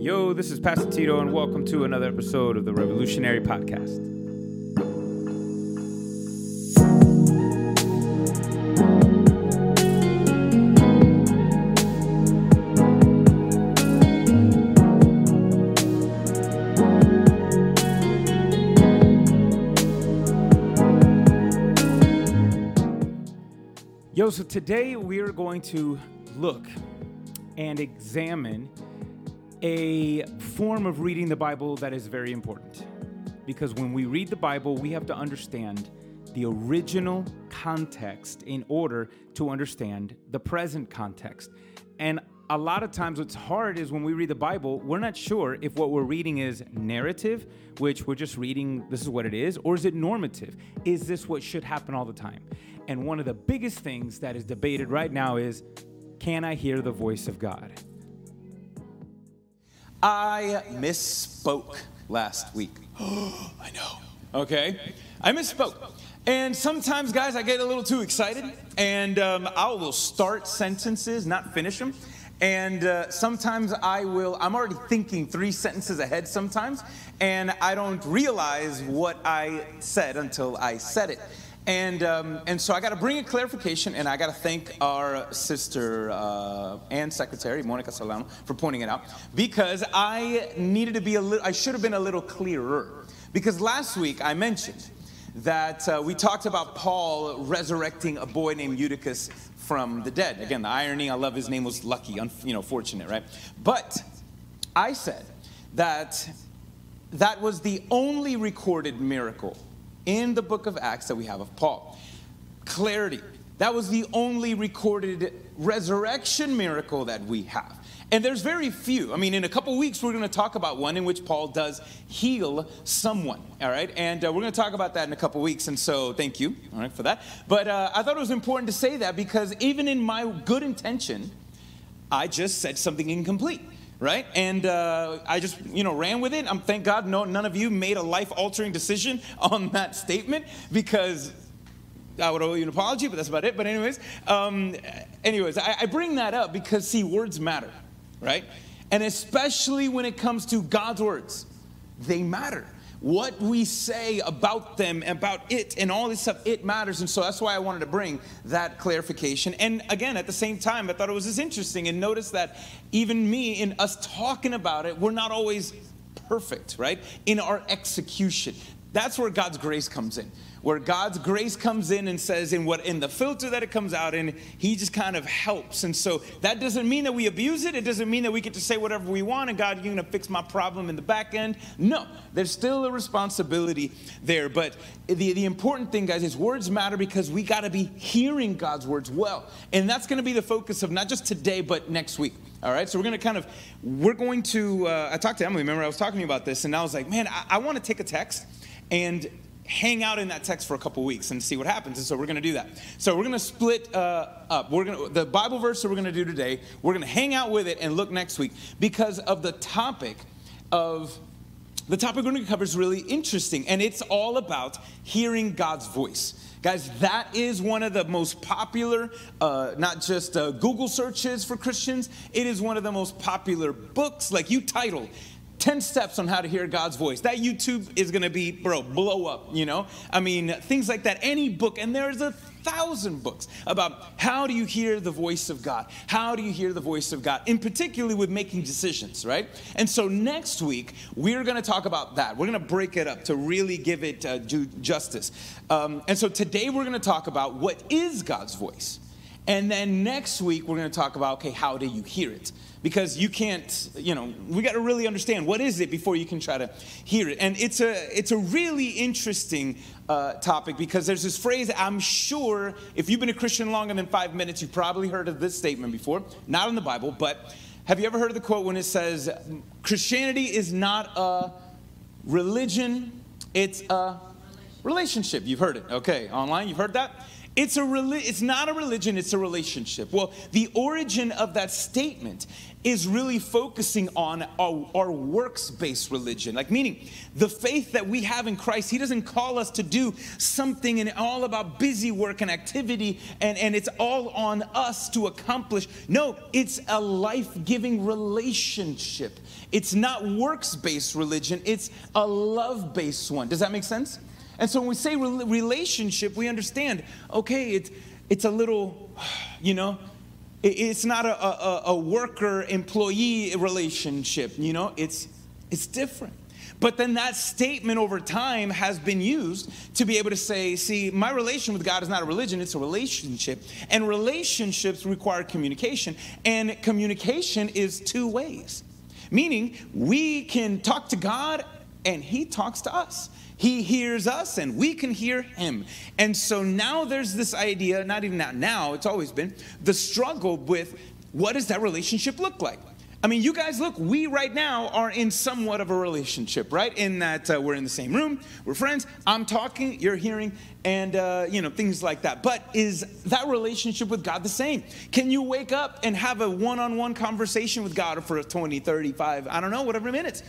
Yo, this is Pastor Tito, and welcome to another episode of the Revolutionary Podcast. Yo, so today we are going to look and examine a form of reading the Bible that is very important. Because when we read the Bible, we have to understand the original context in order to understand the present context. And a lot of times, what's hard is when we read the Bible, we're not sure if what we're reading is narrative, which we're just reading, this is what it is, or is it normative? Is this what should happen all the time? And one of the biggest things that is debated right now is can I hear the voice of God? I misspoke last week. I know. Okay? I misspoke. And sometimes, guys, I get a little too excited and um, I will start sentences, not finish them. And uh, sometimes I will, I'm already thinking three sentences ahead sometimes, and I don't realize what I said until I said it. And, um, and so I got to bring a clarification, and I got to thank our sister uh, and secretary, Monica Solano, for pointing it out, because I needed to be a little, I should have been a little clearer. Because last week I mentioned that uh, we talked about Paul resurrecting a boy named Eutychus from the dead. Again, the irony, I love his name was lucky, you know, fortunate, right? But I said that that was the only recorded miracle in the book of Acts that we have of Paul. Clarity. That was the only recorded resurrection miracle that we have. And there's very few. I mean, in a couple weeks, we're going to talk about one in which Paul does heal someone. All right. And uh, we're going to talk about that in a couple weeks. And so thank you, all right, for that. But uh, I thought it was important to say that because even in my good intention, I just said something incomplete right? And uh, I just, you know, ran with it. I'm thank God no, none of you made a life-altering decision on that statement because I would owe you an apology, but that's about it. But anyways, um, anyways, I, I bring that up because see, words matter, right? And especially when it comes to God's words, they matter what we say about them, about it, and all this stuff, it matters. And so that's why I wanted to bring that clarification. And again, at the same time, I thought it was just interesting and notice that even me, in us talking about it, we're not always perfect, right? In our execution. That's where God's grace comes in where God's grace comes in and says, in what in the filter that it comes out in, He just kind of helps. And so that doesn't mean that we abuse it. It doesn't mean that we get to say whatever we want and God, you're gonna fix my problem in the back end. No, there's still a responsibility there. But the, the important thing, guys, is words matter because we gotta be hearing God's words well. And that's gonna be the focus of not just today, but next week. All right, so we're gonna kind of, we're going to, uh, I talked to Emily, remember I was talking to you about this, and I was like, man, I, I wanna take a text and hang out in that text for a couple weeks and see what happens. And so we're going to do that. So we're going to split uh, up. We're going to the Bible verse that we're going to do today. We're going to hang out with it and look next week because of the topic of the topic we're going to cover is really interesting, and it's all about hearing God's voice. Guys, that is one of the most popular, uh, not just uh, Google searches for Christians, it is one of the most popular books. Like you title 10 steps on how to hear God's voice. That YouTube is gonna be, bro, blow up, you know? I mean, things like that. Any book, and there's a thousand books about how do you hear the voice of God? How do you hear the voice of God? In particularly with making decisions, right? And so next week, we're gonna talk about that. We're gonna break it up to really give it uh, justice. Um, and so today, we're gonna talk about what is God's voice. And then next week, we're gonna talk about, okay, how do you hear it? Because you can't you know we got to really understand what is it before you can try to hear it. And it's a it's a really interesting uh, topic because there's this phrase i'm sure if you've been a christian longer than five minutes you've probably heard of this statement before. Not in the bible but have you ever heard of the quote when it says christianity is not a religion it's a relationship. You've heard it. Okay online you've heard that It's, a it's not a religion, it's a relationship. Well, the origin of that statement is really focusing on our, our works based religion. Like, meaning the faith that we have in Christ, He doesn't call us to do something and all about busy work and activity and, and it's all on us to accomplish. No, it's a life giving relationship. It's not works based religion, it's a love based one. Does that make sense? And so when we say relationship, we understand, okay, it's, it's a little, you know, it's not a, a, a worker employee relationship, you know, it's, it's different. But then that statement over time has been used to be able to say, see, my relation with God is not a religion, it's a relationship. And relationships require communication. And communication is two ways, meaning we can talk to God and He talks to us. He hears us and we can hear him. And so now there's this idea, not even that now, it's always been, the struggle with what does that relationship look like? I mean, you guys look, we right now are in somewhat of a relationship, right? In that uh, we're in the same room, we're friends, I'm talking, you're hearing, and, uh, you know, things like that. But is that relationship with God the same? Can you wake up and have a one on one conversation with God for 20, 35, I don't know, whatever minutes?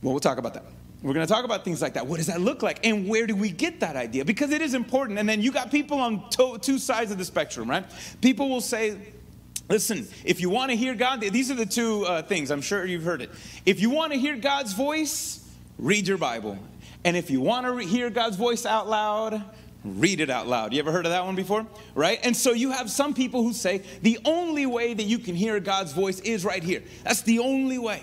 Well, we'll talk about that. We're going to talk about things like that. What does that look like? And where do we get that idea? Because it is important. And then you got people on to- two sides of the spectrum, right? People will say, listen, if you want to hear God, these are the two uh, things. I'm sure you've heard it. If you want to hear God's voice, read your Bible. And if you want to re- hear God's voice out loud, read it out loud. You ever heard of that one before? Right? And so you have some people who say the only way that you can hear God's voice is right here. That's the only way.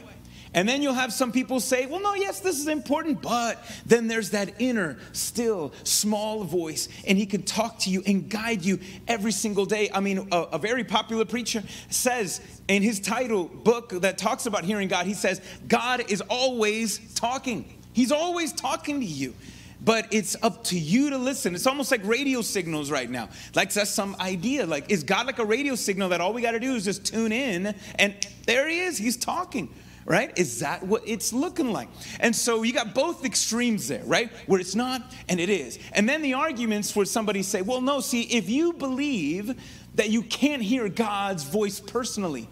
And then you'll have some people say, well, no, yes, this is important, but then there's that inner, still, small voice, and he can talk to you and guide you every single day. I mean, a, a very popular preacher says in his title book that talks about hearing God, he says, God is always talking. He's always talking to you but it's up to you to listen. It's almost like radio signals right now. Like that's some idea. Like, is God like a radio signal that all we got to do is just tune in and there he is, he's talking right? Is that what it's looking like? And so you got both extremes there, right? Where it's not and it is. And then the arguments where somebody say, well, no, see, if you believe that you can't hear God's voice personally,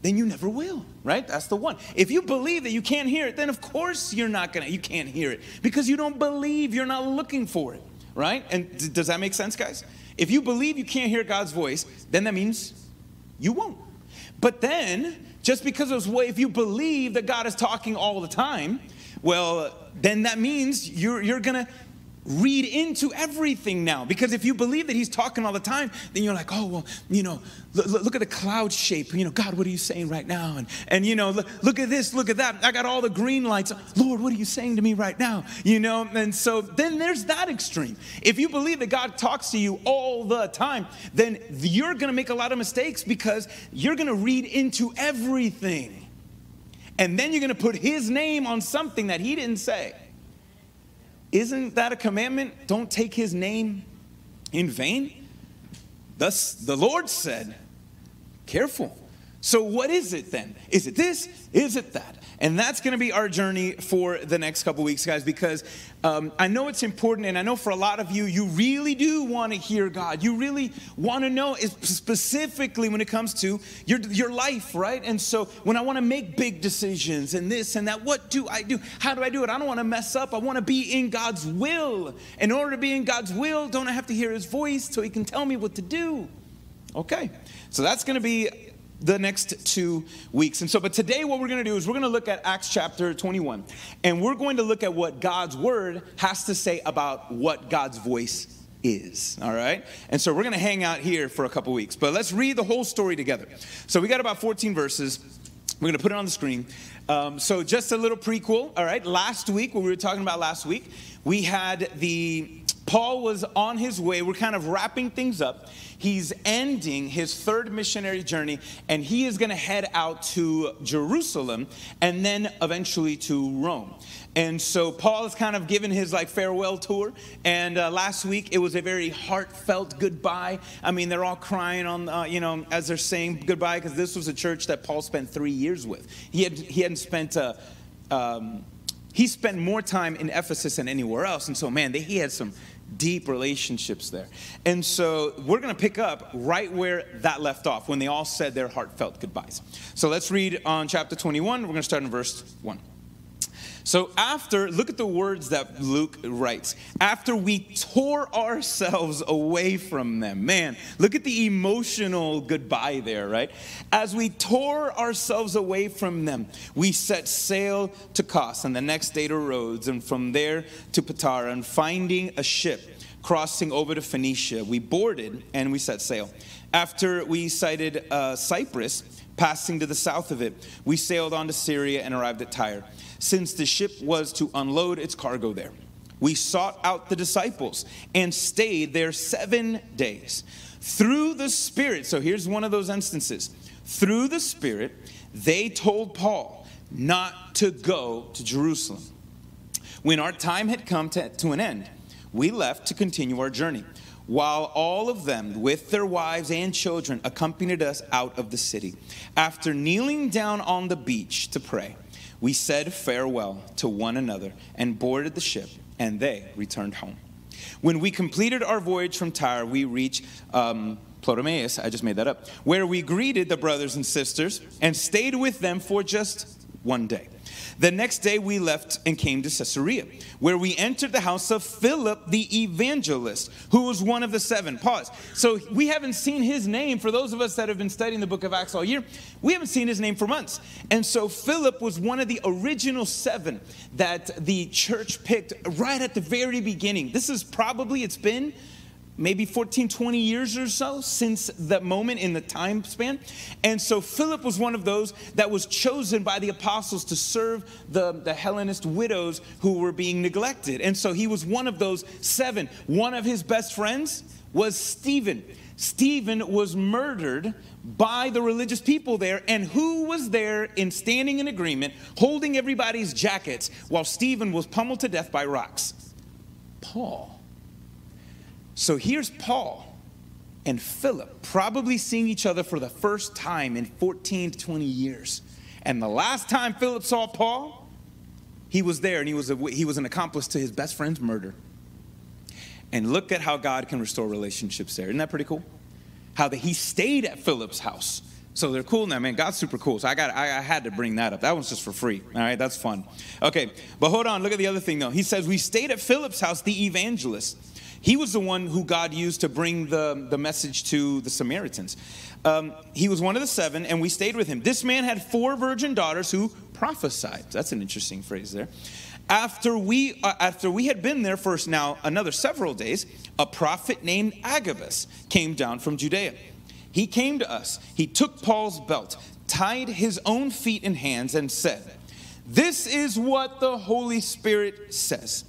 then you never will, right? That's the one. If you believe that you can't hear it, then of course you're not gonna, you can't hear it because you don't believe, you're not looking for it, right? And does that make sense, guys? If you believe you can't hear God's voice, then that means you won't. But then just because of way, if you believe that God is talking all the time, well, then that means you're, you're going to read into everything now. Because if you believe that he's talking all the time, then you're like, oh, well, you know, look, look at the cloud shape. You know, God, what are you saying right now? And, and you know, look, look at this, look at that. I got all the green lights. Lord, what are you saying to me right now? You know, and so then there's that extreme. If you believe that God talks to you all the time, then you're going to make a lot of mistakes because you're going to read into everything. And then you're going to put his name on something that he didn't say. Isn't that a commandment? Don't take his name in vain. Thus, the Lord said, Careful. So, what is it then? Is it this? Is it that? And that's going to be our journey for the next couple weeks, guys, because um, I know it's important, and I know for a lot of you, you really do want to hear God. You really want to know, specifically when it comes to your, your life, right? And so when I want to make big decisions and this and that, what do I do? How do I do it? I don't want to mess up. I want to be in God's will. In order to be in God's will, don't I have to hear His voice so He can tell me what to do? Okay, so that's going to be the next two weeks. And so, but today, what we're going to do is we're going to look at Acts chapter 21, and we're going to look at what God's word has to say about what God's voice is. All right? And so, we're going to hang out here for a couple weeks, but let's read the whole story together. So, we got about 14 verses. We're going to put it on the screen. Um, so, just a little prequel. All right? Last week, what we were talking about last week, we had the Paul was on his way. We're kind of wrapping things up. He's ending his third missionary journey, and he is going to head out to Jerusalem and then eventually to Rome. And so Paul is kind of given his like farewell tour. And uh, last week it was a very heartfelt goodbye. I mean, they're all crying on, uh, you know, as they're saying goodbye because this was a church that Paul spent three years with. He had he hadn't spent. Uh, um, he spent more time in Ephesus than anywhere else. And so, man, they, he had some deep relationships there. And so we're going to pick up right where that left off when they all said their heartfelt goodbyes. So let's read on chapter 21. We're going to start in verse 1. So after, look at the words that Luke writes. After we tore ourselves away from them. Man, look at the emotional goodbye there, right? As we tore ourselves away from them, we set sail to Kos and the next day to Rhodes and from there to Patara and finding a ship crossing over to Phoenicia, we boarded and we set sail. After we sighted uh, Cyprus, passing to the south of it, we sailed on to Syria and arrived at Tyre since the ship was to unload its cargo there. We sought out the disciples and stayed there seven days. Through the Spirit, so here's one of those instances. Through the Spirit, they told Paul not to go to Jerusalem. When our time had come to, to an end, we left to continue our journey, while all of them, with their wives and children, accompanied us out of the city. After kneeling down on the beach to pray, we said farewell to one another and boarded the ship, and they returned home. When we completed our voyage from Tyre, we reached um, Ptolemais, I just made that up, where we greeted the brothers and sisters and stayed with them for just one day. The next day we left and came to Caesarea, where we entered the house of Philip the evangelist, who was one of the seven. Pause. So we haven't seen his name, for those of us that have been studying the book of Acts all year, we haven't seen his name for months. And so Philip was one of the original seven that the church picked right at the very beginning. This is probably, it's been maybe 14, 20 years or so since that moment in the time span. And so Philip was one of those that was chosen by the apostles to serve the, the Hellenist widows who were being neglected. And so he was one of those seven. One of his best friends was Stephen. Stephen was murdered by the religious people there, and who was there in standing in agreement, holding everybody's jackets while Stephen was pummeled to death by rocks? Paul. So here's Paul and Philip probably seeing each other for the first time in 14 to 20 years. And the last time Philip saw Paul, he was there and he was, a, he was an accomplice to his best friend's murder. And look at how God can restore relationships there. Isn't that pretty cool? How that he stayed at Philip's house. So they're cool now, man. God's super cool. So I got I, I had to bring that up. That one's just for free. All right, that's fun. Okay, but hold on. Look at the other thing though. He says we stayed at Philip's house, the evangelist. He was the one who God used to bring the, the message to the Samaritans. Um, he was one of the seven, and we stayed with him. This man had four virgin daughters who prophesied. That's an interesting phrase there. After we, uh, after we had been there for now another several days, a prophet named Agabus came down from Judea. He came to us. He took Paul's belt, tied his own feet and hands, and said, This is what the Holy Spirit says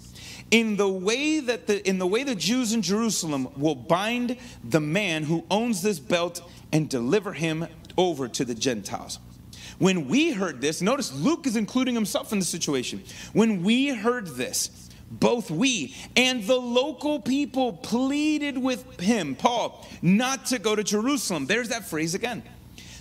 in the way that the in the way the Jews in Jerusalem will bind the man who owns this belt and deliver him over to the Gentiles. When we heard this, notice Luke is including himself in the situation. When we heard this, both we and the local people pleaded with him, Paul, not to go to Jerusalem. There's that phrase again.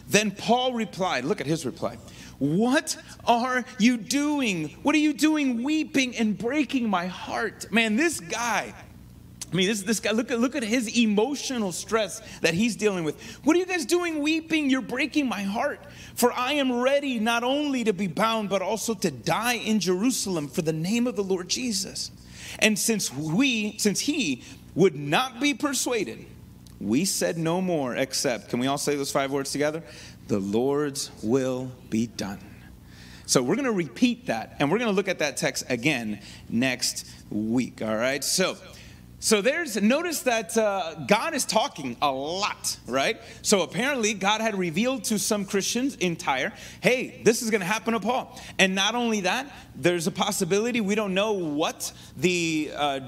Then Paul replied, look at his reply. What are you doing? What are you doing weeping and breaking my heart? Man, this guy, I mean, this, this guy, look at, look at his emotional stress that he's dealing with. What are you guys doing weeping? You're breaking my heart. For I am ready not only to be bound, but also to die in Jerusalem for the name of the Lord Jesus. And since we, since he would not be persuaded, we said no more except, can we all say those five words together? The Lord's will be done. So we're going to repeat that and we're going to look at that text again next week, all right? So so there's notice that uh, God is talking a lot, right? So apparently God had revealed to some Christians in Tyre, hey, this is going to happen to Paul. And not only that, there's a possibility we don't know what the uh,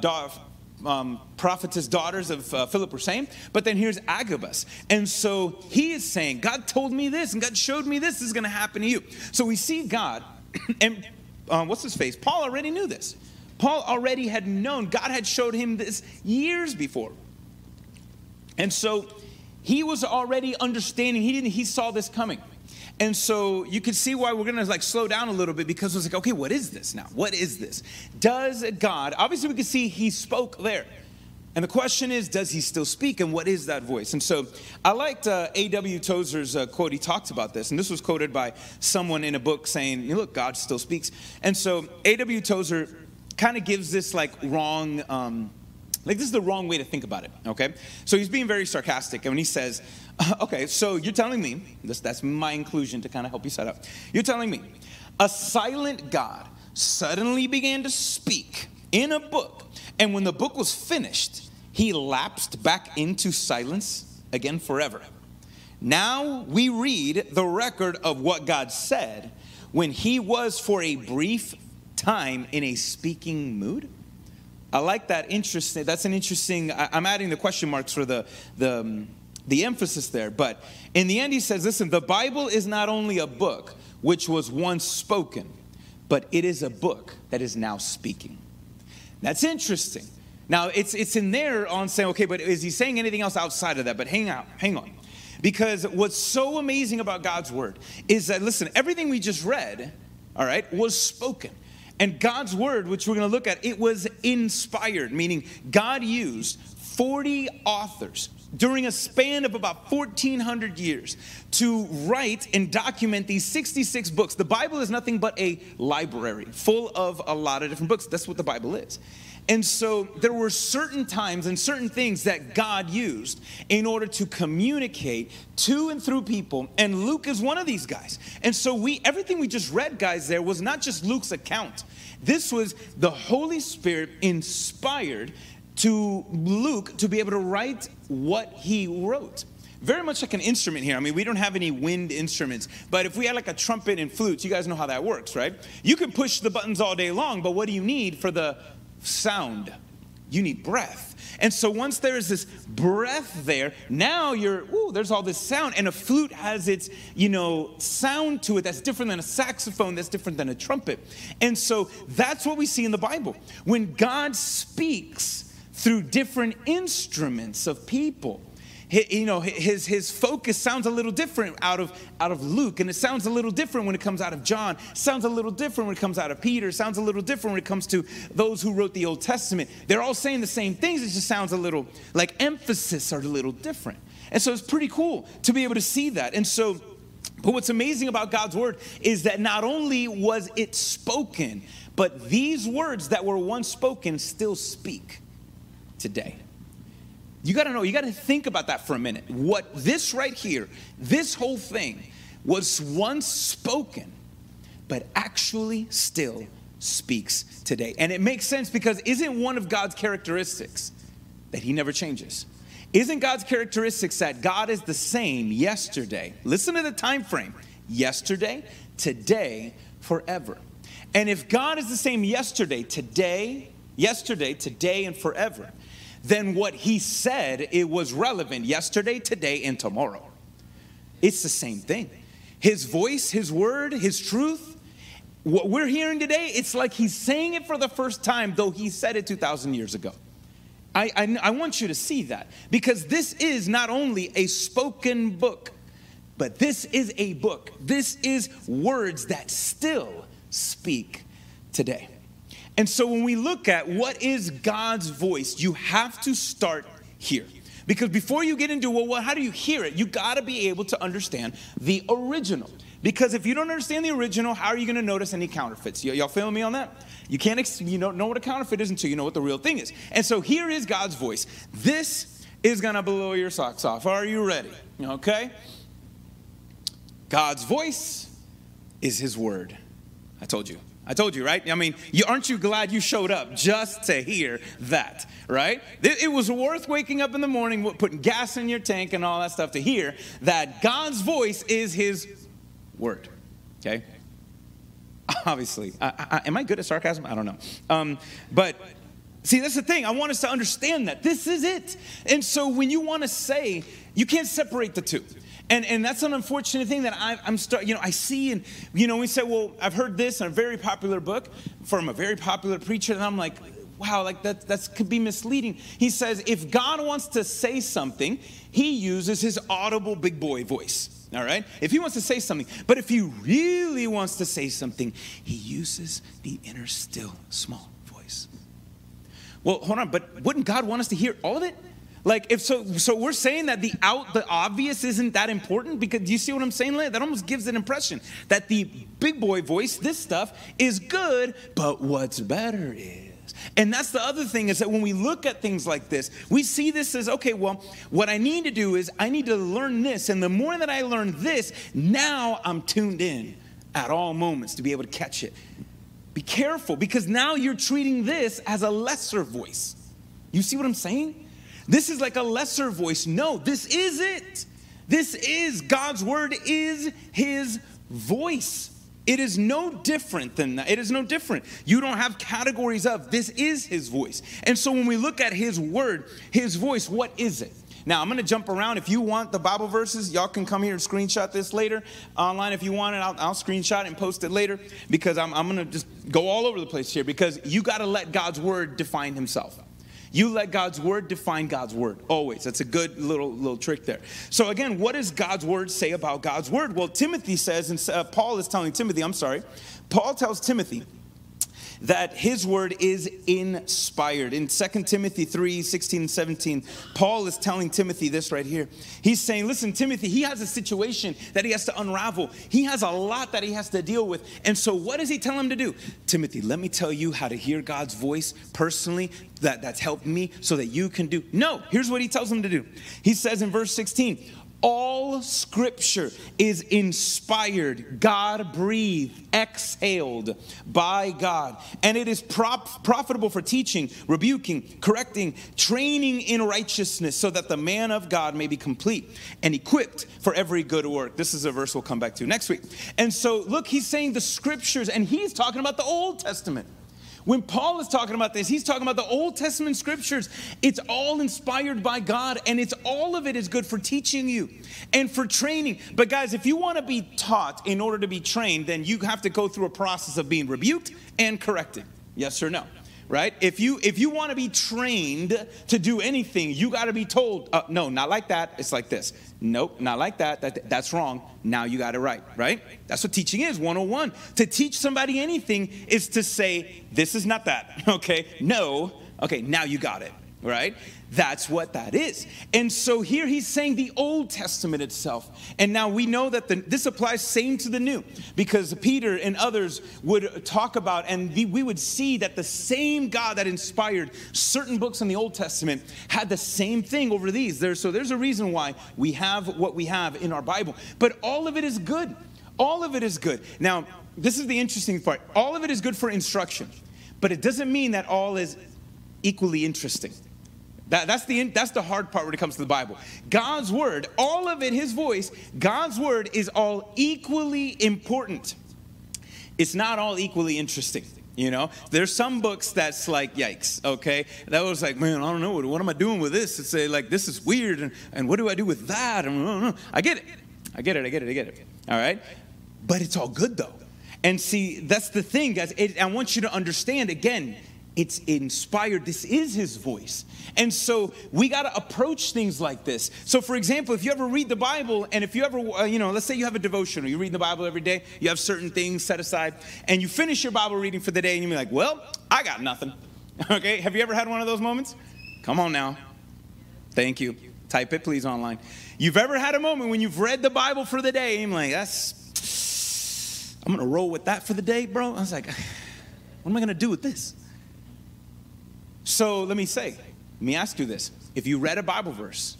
um, prophetess daughters of uh, Philip were saying. But then here's Agabus. And so he is saying, God told me this, and God showed me this, this is going to happen to you. So we see God, and um, what's his face? Paul already knew this. Paul already had known. God had showed him this years before. And so he was already understanding. He didn't, he saw this coming. And so you can see why we're to like slow down a little bit because it's like, okay, what is this now? What is this? Does God, obviously we can see he spoke there. And the question is, does he still speak? And what is that voice? And so I liked uh, A.W. Tozer's uh, quote. He talked about this. And this was quoted by someone in a book saying, look, God still speaks. And so A.W. Tozer kind of gives this like wrong, um, like this is the wrong way to think about it, okay? So he's being very sarcastic. And when he says, okay, so you're telling me, this, that's my inclusion to kind of help you set up. You're telling me a silent God suddenly began to speak in a book. And when the book was finished, he lapsed back into silence again forever. Now we read the record of what God said when he was for a brief time in a speaking mood. I like that interesting. That's an interesting. I, am adding the question marks for the the um, the emphasis there. But in the end, he says, "Listen, the Bible is not only a book which was once spoken, but it is a book that is now speaking." That's interesting now, it's, it's in there on saying, okay, but is he saying anything else outside of that? But hang out, hang on. Because what's so amazing about God's word is that, listen, everything we just read, all right, was spoken. And God's word, which we're going to look at, it was inspired, meaning God used 40 authors during a span of about 1400 years to write and document these 66 books. The Bible is nothing but a library full of a lot of different books. That's what the Bible is. And so there were certain times and certain things that God used in order to communicate to and through people. And Luke is one of these guys. And so we everything we just read, guys, there was not just Luke's account. This was the Holy Spirit inspired to Luke to be able to write what he wrote very much like an instrument here. I mean, we don't have any wind instruments, but if we had like a trumpet and flutes, you guys know how that works, right? You can push the buttons all day long, but what do you need for the sound. You need breath. And so once there is this breath there, now you're, ooh, there's all this sound. And a flute has its, you know, sound to it that's different than a saxophone, that's different than a trumpet. And so that's what we see in the Bible. When God speaks through different instruments of people, you know his his focus sounds a little different out of out of Luke and it sounds a little different when it comes out of John. Sounds a little different when it comes out of Peter. Sounds a little different when it comes to those who wrote the Old Testament. They're all saying the same things it just sounds a little like emphasis are a little different. And so it's pretty cool to be able to see that. And so but what's amazing about God's word is that not only was it spoken but these words that were once spoken still speak today you got to know, you got to think about that for a minute. What this right here, this whole thing was once spoken, but actually still speaks today. And it makes sense because isn't one of God's characteristics that he never changes? Isn't God's characteristics that God is the same yesterday? Listen to the time frame. Yesterday, today, forever. And if God is the same yesterday, today, yesterday, today and forever, then what he said it was relevant yesterday, today, and tomorrow. It's the same thing. His voice, his word, his truth, what we're hearing today, it's like he's saying it for the first time, though he said it 2,000 years ago. I, I, I, want you to see that because this is not only a spoken book, but this is a book. This is words that still speak today. And so when we look at what is God's voice, you have to start here. Because before you get into, well, well how do you hear it? You got to be able to understand the original. Because if you don't understand the original, how are you going to notice any counterfeits? Y- y'all feeling me on that? You can't ex- you don't know what a counterfeit is until you know what the real thing is. And so here is God's voice. This is going to blow your socks off. Are you ready? Okay? God's voice is his word. I told you. I told you, right? I mean, you, aren't you glad you showed up just to hear that, right? It was worth waking up in the morning, putting gas in your tank and all that stuff to hear that God's voice is His word, okay? Obviously. I, I, am I good at sarcasm? I don't know. Um, but see, that's the thing. I want us to understand that. This is it. And so when you want to say, you can't separate the two. And, and that's an unfortunate thing that I, am start, you know, I see and, you know, we say, well, I've heard this in a very popular book from a very popular preacher, and I'm like, wow, like that that could be misleading. He says, if God wants to say something, he uses his audible big boy voice. All right? If he wants to say something, but if he really wants to say something, he uses the inner still small voice. Well, hold on, but wouldn't God want us to hear all of it? Like if so, so we're saying that the out, the obvious isn't that important because do you see what I'm saying? That almost gives an impression that the big boy voice, this stuff, is good, but what's better is. And that's the other thing is that when we look at things like this, we see this as okay, well, what I need to do is I need to learn this. And the more that I learn this, now I'm tuned in at all moments to be able to catch it. Be careful because now you're treating this as a lesser voice. You see what I'm saying? This is like a lesser voice. No, this is it. This is God's word is his voice. It is no different than that. It is no different. You don't have categories of this is his voice. And so when we look at his word, his voice, what is it? Now, I'm going to jump around. If you want the Bible verses, y'all can come here and screenshot this later online if you want it. I'll, I'll screenshot and post it later because I'm, I'm going to just go all over the place here because you got to let God's word define himself. You let God's word define God's word always. That's a good little little trick there. So again, what does God's word say about God's word? Well, Timothy says, and uh, Paul is telling Timothy. I'm sorry, Paul tells Timothy that his word is inspired. In 2 Timothy 3 16 and 17, Paul is telling Timothy this right here. He's saying, Listen, Timothy, he has a situation that he has to unravel. He has a lot that he has to deal with. And so, what does he tell him to do? Timothy, let me tell you how to hear God's voice personally. That, that's helped me so that you can do. No, here's what he tells him to do. He says in verse 16, all scripture is inspired, God breathed, exhaled by God. And it is prop- profitable for teaching, rebuking, correcting, training in righteousness, so that the man of God may be complete and equipped for every good work. This is a verse we'll come back to next week. And so, look, he's saying the scriptures, and he's talking about the Old Testament. When Paul is talking about this, he's talking about the Old Testament scriptures. It's all inspired by God, and it's all of it is good for teaching you and for training. But guys, if you want to be taught in order to be trained, then you have to go through a process of being rebuked and corrected. Yes or no? Right? If you if you want to be trained to do anything you got to be told uh, no not like that it's like this. Nope not like that. that that's wrong now you got it right right? That's what teaching is 101 to teach somebody anything is to say this is not that okay? No okay now you got it right? That's what that is. And so here he's saying the Old Testament itself. And now we know that the, this applies same to the New because Peter and others would talk about, and we, would see that the same God that inspired certain books in the Old Testament had the same thing over these. There, so there's a reason why we have what we have in our Bible. But all of it is good. All of it is good. Now, this is the interesting part. All of it is good for instruction, but it doesn't mean that all is equally interesting. That, that's, the, that's the hard part when it comes to the Bible. God's word, all of it, his voice, God's word is all equally important. It's not all equally interesting. You know, there's some books that's like, yikes, okay? That was like, man, I don't know, what, am I doing with this? It's like, this is weird, and, and what do I do with that? I, don't know. I get it. I get it, I get it, I get it. All right? But it's all good, though. And see, that's the thing, guys. It, I want you to understand again, it's inspired. This is his voice. And so we got to approach things like this. So, for example, if you ever read the Bible, and if you ever, uh, you know, let's say you have a devotional, you read the Bible every day, you have certain things set aside, and you finish your Bible reading for the day, and you're like, well, I got nothing. Okay? Have you ever had one of those moments? Come on now. Thank you. Type it, please, online. You've ever had a moment when you've read the Bible for the day, and you're like, that's, I'm going to roll with that for the day, bro? I was like, what am I going to do with this? So let me say, let me ask you this. If you read a Bible verse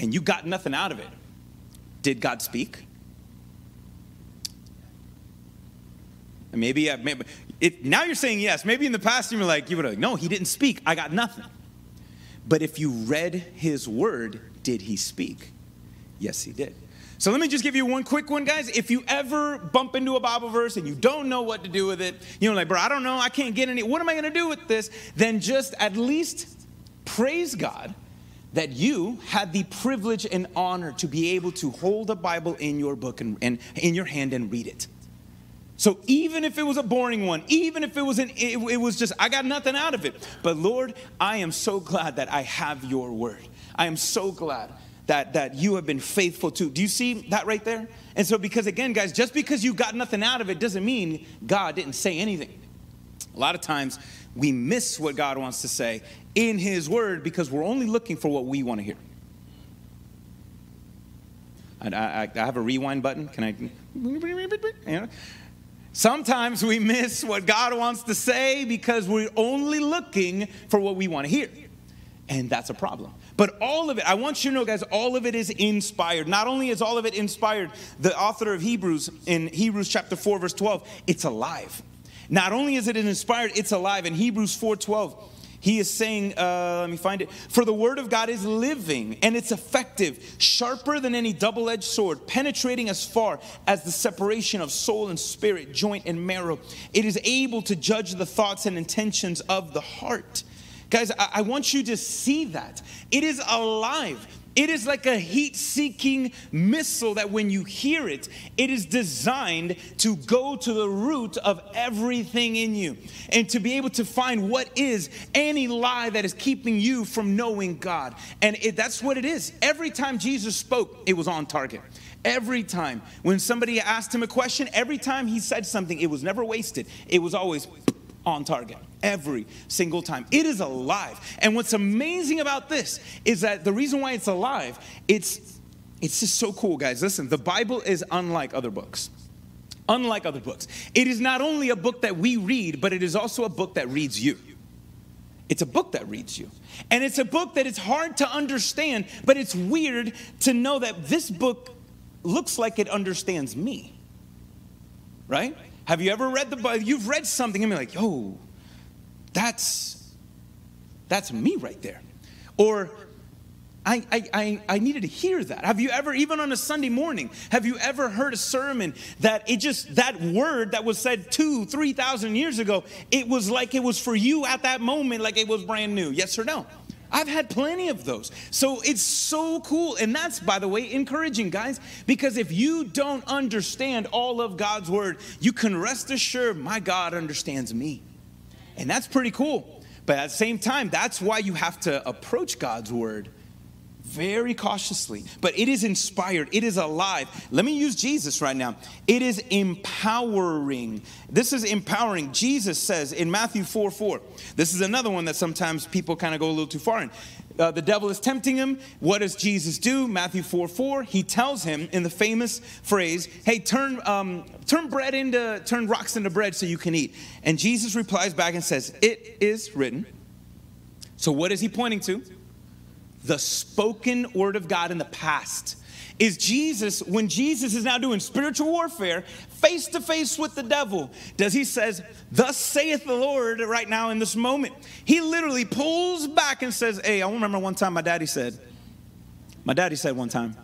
and you got nothing out of it, did God speak? Maybe, uh, maybe it, now you're saying yes. Maybe in the past you were like, you were like, no, he didn't speak. I got nothing. But if you read his word, did he speak? Yes, he did. So let me just give you one quick one, guys. If you ever bump into a Bible verse and you don't know what to do with it, you know, like, bro, I don't know, I can't get any, what am I to do with this? Then just at least praise God that you had the privilege and honor to be able to hold a Bible in your book and, and in your hand and read it. So even if it was a boring one, even if it was an, it, it was just I got nothing out of it. But Lord, I am so glad that I have your word. I am so glad that, that you have been faithful to. Do you see that right there? And so, because again, guys, just because you got nothing out of it doesn't mean God didn't say anything. A lot of times we miss what God wants to say in His Word because we're only looking for what we want to hear. I, I, I have a rewind button. Can I? Sometimes we miss what God wants to say because we're only looking for what we want to hear. And that's a problem. But all of it, I want you to know, guys, all of it is inspired. Not only is all of it inspired, the author of Hebrews in Hebrews chapter 4, verse 12, it's alive. Not only is it inspired, it's alive. In Hebrews 4 12, he is saying, uh, let me find it. For the word of God is living and it's effective, sharper than any double edged sword, penetrating as far as the separation of soul and spirit, joint and marrow. It is able to judge the thoughts and intentions of the heart. Guys, I, I want you to see that. It is alive. It is like a heat seeking missile that when you hear it, it is designed to go to the root of everything in you and to be able to find what is any lie that is keeping you from knowing God. And it, that's what it is. Every time Jesus spoke, it was on target. Every time. When somebody asked him a question, every time he said something, it was never wasted. It was always on target every single time. It is alive. And what's amazing about this is that the reason why it's alive, it's it's just so cool, guys. Listen, the Bible is unlike other books. Unlike other books. It is not only a book that we read, but it is also a book that reads you. It's a book that reads you. And it's a book that it's hard to understand, but it's weird to know that this book looks like it understands me. Right? Have you ever read the Bible? You've read something and be like, yo, that's that's me right there. Or I, I, I, needed to hear that. Have you ever, even on a Sunday morning, have you ever heard a sermon that it just, that word that was said two, 3,000 years ago, it was like it was for you at that moment, like it was brand new? Yes or no? I've had plenty of those. So it's so cool. And that's, by the way, encouraging, guys, because if you don't understand all of God's word, you can rest assured my God understands me. And that's pretty cool. But at the same time, that's why you have to approach God's word very cautiously. But it is inspired, it is alive. Let me use Jesus right now. It is empowering. This is empowering. Jesus says in Matthew 4 4, this is another one that sometimes people kind of go a little too far in. Uh, the devil is tempting him. What does Jesus do? Matthew 4 4. He tells him in the famous phrase, Hey, turn, um, turn bread into, turn rocks into bread so you can eat. And Jesus replies back and says, It is written. So what is he pointing to? The spoken word of God in the past is Jesus, when Jesus is now doing spiritual warfare face to face with the devil, does he says, Thus saith the Lord right now in this moment. He literally pulls back and says, Hey, I remember one time my daddy said, My daddy said one time,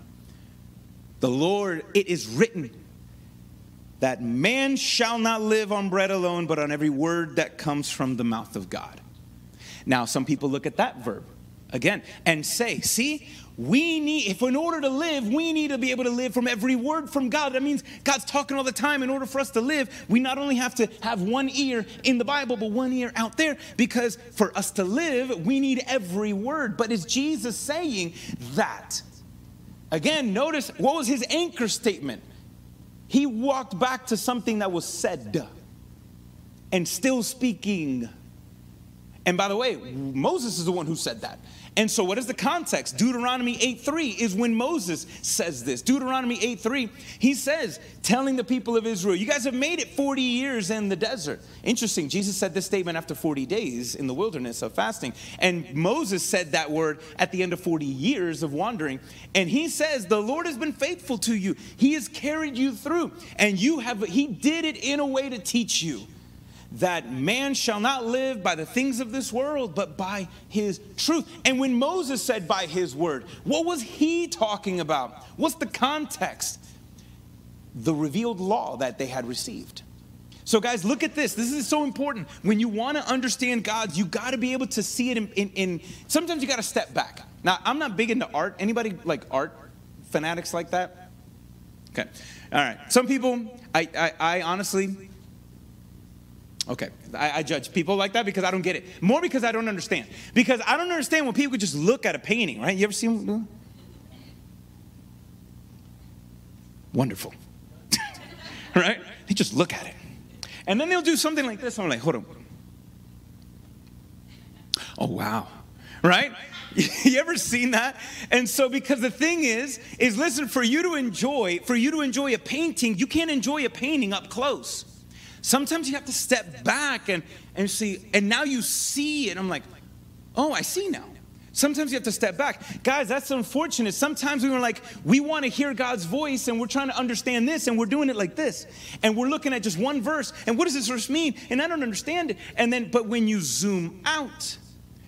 The Lord, it is written that man shall not live on bread alone, but on every word that comes from the mouth of God. Now, some people look at that verb again and say, See, we need, if in order to live, we need to be able to live from every word from God. That means God's talking all the time. In order for us to live, we not only have to have one ear in the Bible, but one ear out there, because for us to live, we need every word. But is Jesus saying that? Again, notice what was his anchor statement? He walked back to something that was said and still speaking. And by the way, Moses is the one who said that. And so, what is the context? Deuteronomy 8:3 is when Moses says this. Deuteronomy 8:3, he says, telling the people of Israel, You guys have made it 40 years in the desert. Interesting. Jesus said this statement after 40 days in the wilderness of fasting. And Moses said that word at the end of 40 years of wandering. And he says, The Lord has been faithful to you. He has carried you through. And you have, he did it in a way to teach you that man shall not live by the things of this world, but by his truth. And when Moses said by his word, what was he talking about? What's the context? The revealed law that they had received. So, guys, look at this. This is so important. When you want to understand God, you got to be able to see it in, in, in sometimes you got to step back. Now, I'm not big into art. Anybody like art fanatics like that? Okay. All right. Some people, I, I, I honestly, Okay, I, I, judge people like that because I don't get it. More because I don't understand. Because I don't understand when people just look at a painting, right? You ever seen them? Wonderful. right? They just look at it. And then they'll do something like this. I'm like, hold on. Oh, wow. Right? you ever seen that? And so because the thing is is listen for you to enjoy for you to enjoy a painting, you can't enjoy a painting up close. Sometimes you have to step back and and see and now you see it. I'm like, "Oh, I see now." Sometimes you have to step back. Guys, that's unfortunate. Sometimes we were like, we want to hear God's voice and we're trying to understand this and we're doing it like this. And we're looking at just one verse and what does this verse mean? And I don't understand it. And then, but when you zoom out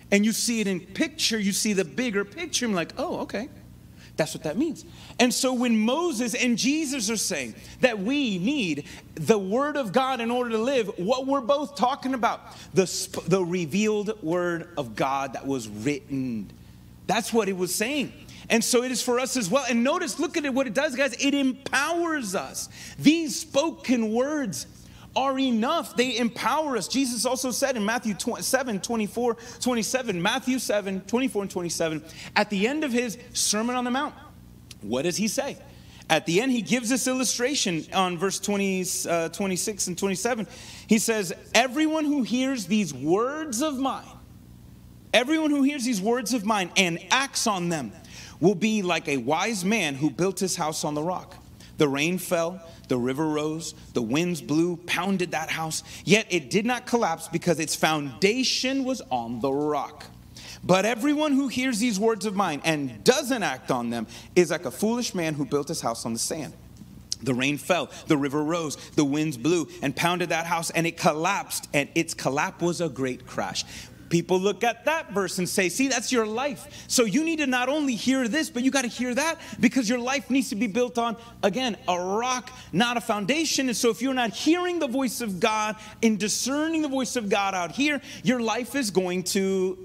and you see it in picture, you see the bigger picture. I'm like, oh, okay. That's what that means. And so when Moses and Jesus are saying that we need the word of God in order to live, what we're both talking about, the, the revealed word of God that was written. That's what it was saying. And so it is for us as well. And notice, look at it, what it does, guys. It empowers us. These spoken words are enough. They empower us. Jesus also said in Matthew 7 24, 27, Matthew 7 24 and 27, at the end of his Sermon on the Mount, what does he say? At the end, he gives this illustration on verse 20, uh, 26 and 27. He says, Everyone who hears these words of mine, everyone who hears these words of mine and acts on them will be like a wise man who built his house on the rock. The rain fell, the river rose, the winds blew, pounded that house, yet it did not collapse because its foundation was on the rock. But everyone who hears these words of mine and doesn't act on them is like a foolish man who built his house on the sand. The rain fell, the river rose, the winds blew and pounded that house, and it collapsed, and its collapse was a great crash. People look at that verse and say, See, that's your life. So you need to not only hear this, but you got to hear that because your life needs to be built on, again, a rock, not a foundation. And so if you're not hearing the voice of God and discerning the voice of God out here, your life is going to,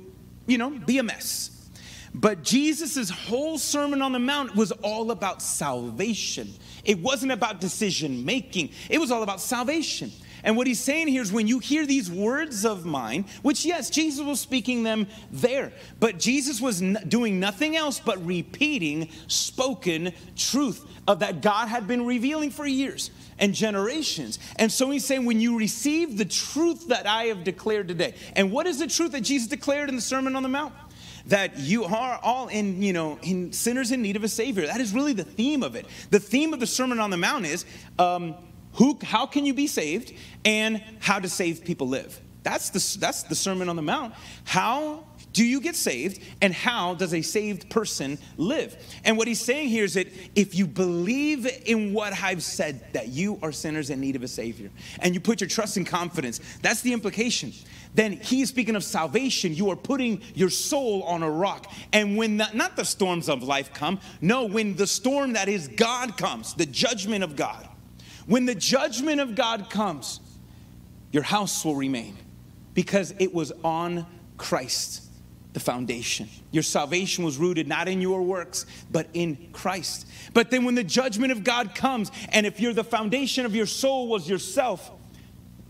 you know, be a mess. But Jesus' whole Sermon on the Mount was all about salvation. It wasn't about decision making, it was all about salvation. And what he's saying here is when you hear these words of mine, which, yes, Jesus was speaking them there, but Jesus was doing nothing else but repeating spoken truth of that God had been revealing for years and generations. And so he's saying, when you receive the truth that I have declared today, and what is the truth that Jesus declared in the Sermon on the Mount? that you are all in you know in sinners in need of a savior that is really the theme of it the theme of the sermon on the mount is um, who, how can you be saved and how to save people live. That's the, that's the Sermon on the Mount. How do you get saved and how does a saved person live? And what he's saying here is that if you believe in what I've said, that you are sinners in need of a Savior, and you put your trust and confidence, that's the implication. Then he is speaking of salvation. You are putting your soul on a rock. And when the, not the storms of life come, no, when the storm that is God comes, the judgment of God, when the judgment of God comes, your house will remain because it was on Christ, the foundation. Your salvation was rooted not in your works, but in Christ. But then when the judgment of God comes, and if you're the foundation of your soul was yourself,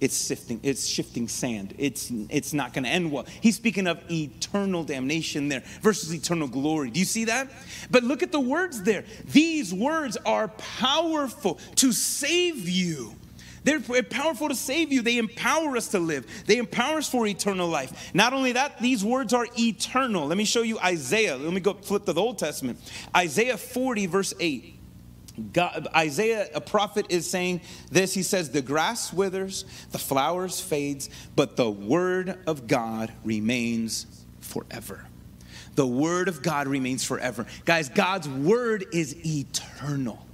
it's sifting, it's shifting sand. It's, it's not going to end well. He's speaking of eternal damnation there versus eternal glory. Do you see that? But look at the words there. These words are powerful to save you. They're powerful to save you. They empower us to live. They empower us for eternal life. Not only that, these words are eternal. Let me show you Isaiah. Let me go flip to the Old Testament. Isaiah 40, verse 8. God, Isaiah, a prophet, is saying this. He says, The grass withers, the flowers fades, but the word of God remains forever. The word of God remains forever. Guys, God's word is eternal.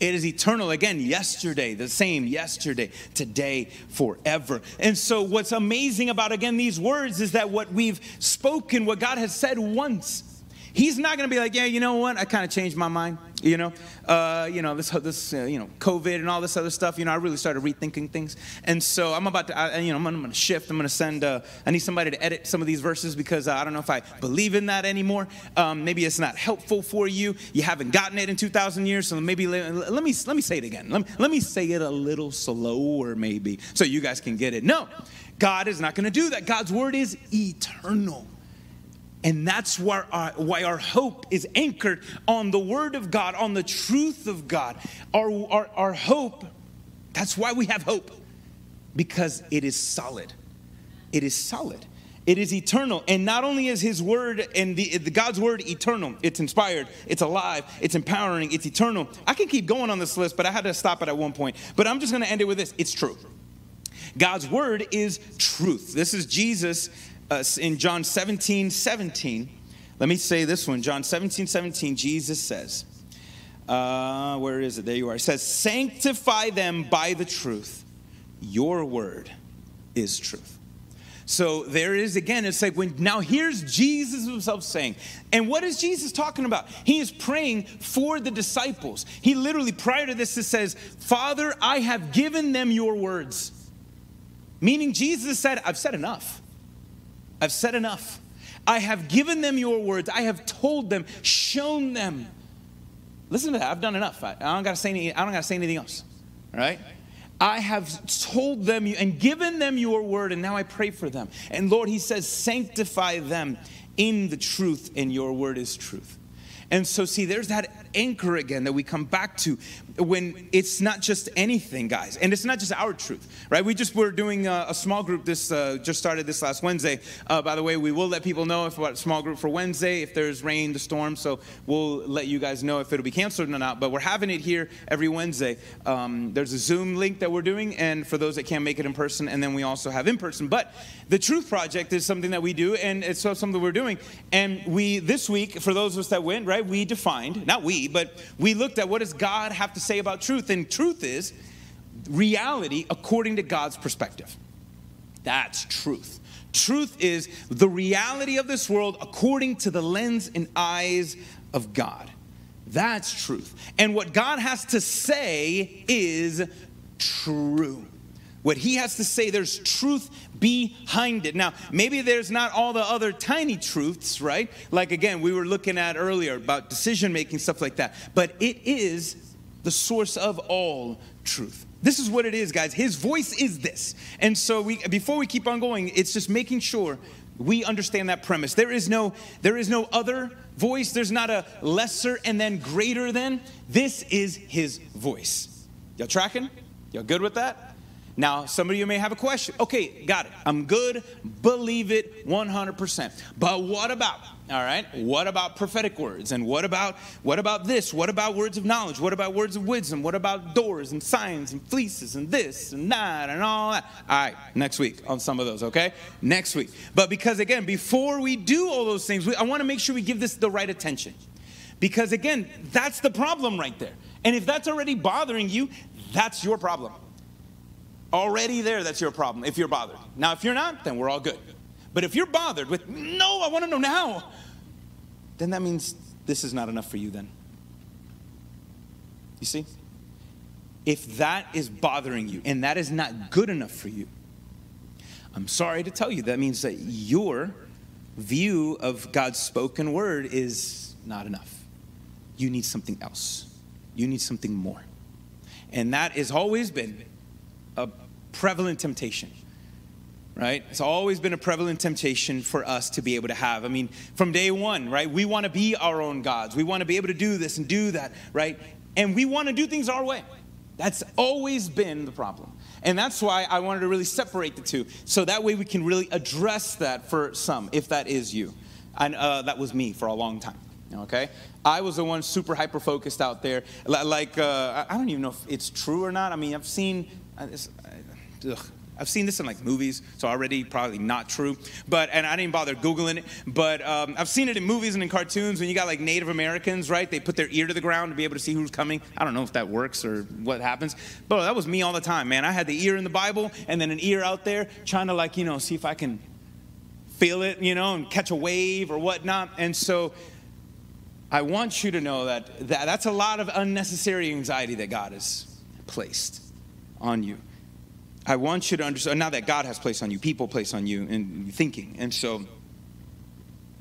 It is eternal. Again, yesterday, the same yesterday, today, forever. And so, what's amazing about, again, these words is that what we've spoken, what God has said once, He's not going to be like, yeah, you know what? I kind of changed my mind. You know, uh, you know this, this, uh, you know, COVID and all this other stuff. You know, I really started rethinking things, and so I'm about to, I, you know, I'm, going to shift. I'm going to send. Uh, I need somebody to edit some of these verses because uh, I don't know if I believe in that anymore. Um, maybe it's not helpful for you. You haven't gotten it in 2,000 years, so maybe let, let me let me say it again. Let me, let me say it a little slower, maybe, so you guys can get it. No, God is not going to do that. God's word is eternal. And that's why our, why our hope is anchored on the Word of God, on the truth of God. Our, our, our hope, that's why we have hope, because it is solid. It is solid. It is eternal. And not only is his word and the, the, God's word eternal, it's inspired, it's alive, it's empowering, it's eternal. I can keep going on this list, but I had to stop it at one point. But I'm just going to end it with this. It's true. God's word is truth. This is Jesus uh, in John 17, 17. Let me say this one. John 17, 17, Jesus says, uh, where is it? There you are. It says, Sanctify them by the truth. Your word is truth. So there is again, it's like when now here's Jesus himself saying, and what is Jesus talking about? He is praying for the disciples. He literally, prior to this, it says, Father, I have given them your words. Meaning Jesus said, I've said enough. I've said enough. I have given them your words. I have told them, shown them. Listen to that. I've done enough. I, I don't gotta say any, I don't gotta say anything else. Right? I have told them and given them your word, and now I pray for them. And Lord, He says, sanctify them in the truth, and your word is truth. And so, see, there's that anchor again that we come back to when it's not just anything, guys, and it's not just our truth, right? We just were doing a, a small group. This uh, just started this last Wednesday. Uh, by the way, we will let people know if what small group for Wednesday if there's rain, the storm. So we'll let you guys know if it'll be canceled or not. But we're having it here every Wednesday. Um, there's a Zoom link that we're doing, and for those that can't make it in person, and then we also have in person. But the Truth Project is something that we do, and it's something we're doing. And we this week, for those of us that went, right, we defined not we, but we looked at what does God have to say about truth, and truth is reality according to God's perspective. That's truth. Truth is the reality of this world according to the lens and eyes of God. That's truth. And what God has to say is true. What he has to say, there's truth behind it. Now, maybe there's not all the other tiny truths, right? Like again, we were looking at earlier about decision making, stuff like that. But it is the source of all truth. This is what it is, guys. His voice is this. And so we before we keep on going, it's just making sure we understand that premise. There is no there is no other voice. There's not a lesser and then greater than. This is his voice. Y'all tracking? Y'all good with that? Now, some of you may have a question. Okay, got it. I'm good. Believe it 100%. But what about? All right. What about prophetic words? And what about what about this? What about words of knowledge? What about words of wisdom? What about doors and signs and fleeces and this and that and all that? All right, next week on some of those, okay? Next week. But because again, before we do all those things, we, I want to make sure we give this the right attention. Because again, that's the problem right there. And if that's already bothering you, that's your problem. Already there, that's your problem if you're bothered. Now, if you're not, then we're all good. But if you're bothered with, no, I want to know now, then that means this is not enough for you then. You see? If that is bothering you and that is not good enough for you, I'm sorry to tell you, that means that your view of God's spoken word is not enough. You need something else, you need something more. And that has always been a prevalent temptation right? It's always been a prevalent temptation for us to be able to have. I mean, from day one, right? We want to be our own gods. We want to be able to do this and do that, right? And we want to do things our way. That's always been the problem. And that's why I wanted to really separate the two. So that way we can really address that for some, if that is you. And uh, that was me for a long time. Okay? I was the one super hyper focused out there. Like, uh, I don't even know if it's true or not. I mean, I've seen ugh, I've seen this in like movies, so already probably not true. But and I didn't bother googling it. But um, I've seen it in movies and in cartoons when you got like Native Americans, right? They put their ear to the ground to be able to see who's coming. I don't know if that works or what happens, but that was me all the time, man. I had the ear in the Bible and then an ear out there trying to like you know see if I can feel it, you know, and catch a wave or whatnot. And so I want you to know that, that that's a lot of unnecessary anxiety that God has placed on you. I want you to understand now that God has placed on you, people place on you in thinking. And so,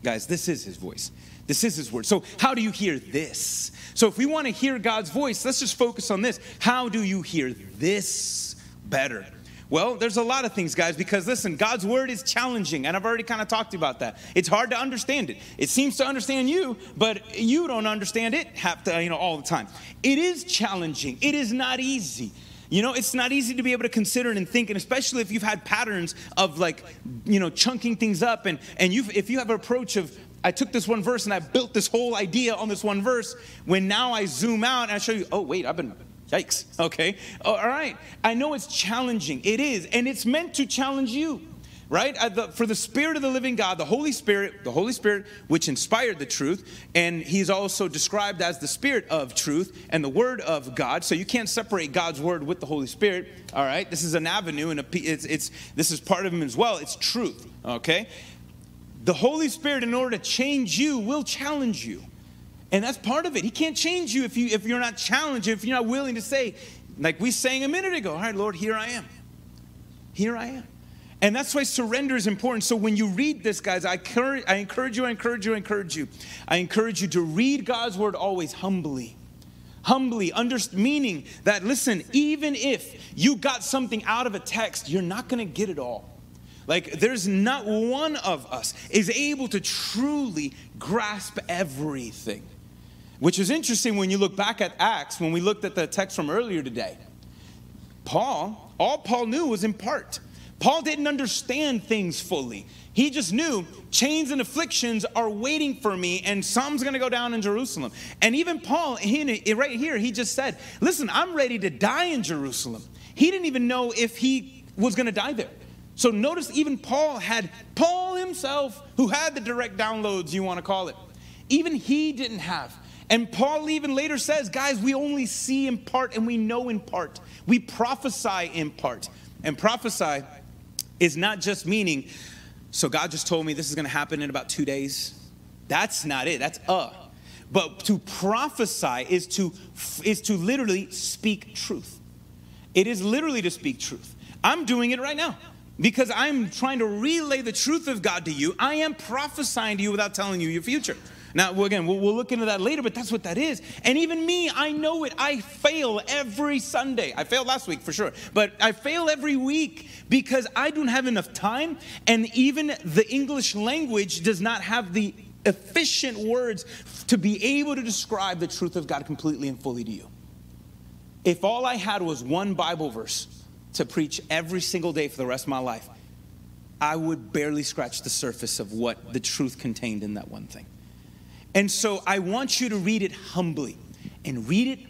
guys, this is his voice. This is his word. So, how do you hear this? So, if we want to hear God's voice, let's just focus on this. How do you hear this better? Well, there's a lot of things, guys, because listen, God's word is challenging, and I've already kind of talked about that. It's hard to understand it. It seems to understand you, but you don't understand it have to, you know, all the time. It is challenging. It is not easy. You know, it's not easy to be able to consider it and think, and especially if you've had patterns of like, you know, chunking things up, and and you if you have an approach of I took this one verse and I built this whole idea on this one verse. When now I zoom out and I show you, oh wait, I've been yikes. Okay, oh, all right. I know it's challenging. It is, and it's meant to challenge you right? Uh, the, for the Spirit of the living God, the Holy Spirit, the Holy Spirit which inspired the truth, and He's also described as the Spirit of truth and the Word of God. So you can't separate God's Word with the Holy Spirit. All right, this is an avenue, and a, it's, it's this is part of Him as well. It's truth. Okay, the Holy Spirit, in order to change you, will challenge you. And that's part of it. He can't change you if, you if you're not challenged, if you're not willing to say, like we sang a minute ago, all right, Lord, here I am. Here I am. And that's why surrender is important. So when you read this, guys, I encourage, I encourage you, I encourage you, I encourage you. I encourage you to read God's word always humbly. Humbly, under, meaning that, listen, even if you got something out of a text, you're not going to get it all. Like, there's not one of us is able to truly grasp everything. Which is interesting when you look back at Acts, when we looked at the text from earlier today. Paul, all Paul knew was in part. Paul didn't understand things fully. He just knew chains and afflictions are waiting for me, and some's gonna go down in Jerusalem. And even Paul, he, right here, he just said, Listen, I'm ready to die in Jerusalem. He didn't even know if he was gonna die there. So notice, even Paul had, Paul himself, who had the direct downloads, you wanna call it, even he didn't have. And Paul even later says, Guys, we only see in part and we know in part. We prophesy in part. And prophesy is not just meaning, so God just told me this is going to happen in about two days. That's not it. That's uh. But to prophesy is to is to literally speak truth. It is literally to speak truth. I'm doing it right now because I'm trying to relay the truth of God to you. I am prophesying to you without telling you your future. Now, again, we'll, look into that later, but that's what that is. And even me, I know it. I fail every Sunday. I failed last week for sure, but I fail every week because I don't have enough time, and even the English language does not have the efficient words to be able to describe the truth of God completely and fully to you. If all I had was one Bible verse to preach every single day for the rest of my life, I would barely scratch the surface of what the truth contained in that one thing. And so I want you to read it humbly and read it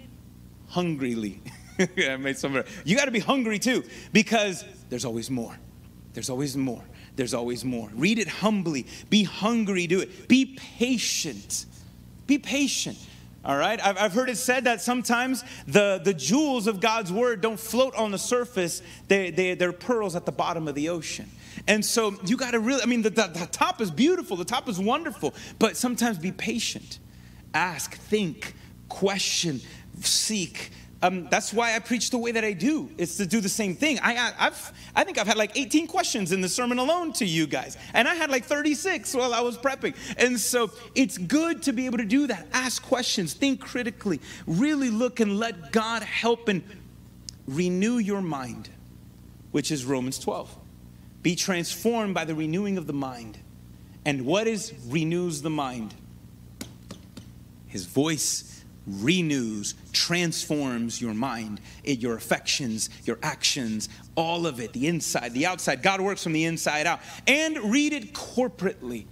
hungrily. I made some. You got to be hungry too, because there's always more. There's always more. There's always more. Read it humbly. Be hungry. Do it. Be patient. Be patient. All right? I've, I've heard it said that sometimes the, the jewels of God's word don't float on the surface, they, they, they're pearls at the bottom of the ocean. And so you got to really, I mean, the, the, the top is beautiful, the top is wonderful, but sometimes be patient. Ask, think, question, seek, um, that's why I preach the way that I do. It's to do the same thing. I, have I think I've had like 18 questions in the sermon alone to you guys, and I had like 36 while I was prepping. And so it's good to be able to do that. Ask questions, think critically, really look and let God help and renew your mind, which is Romans 12. Be transformed by the renewing of the mind. And what is renews the mind? His voice renews, transforms your mind, it, your affections, your actions, all of it, the inside, the outside. God works from the inside out. And read it corporately.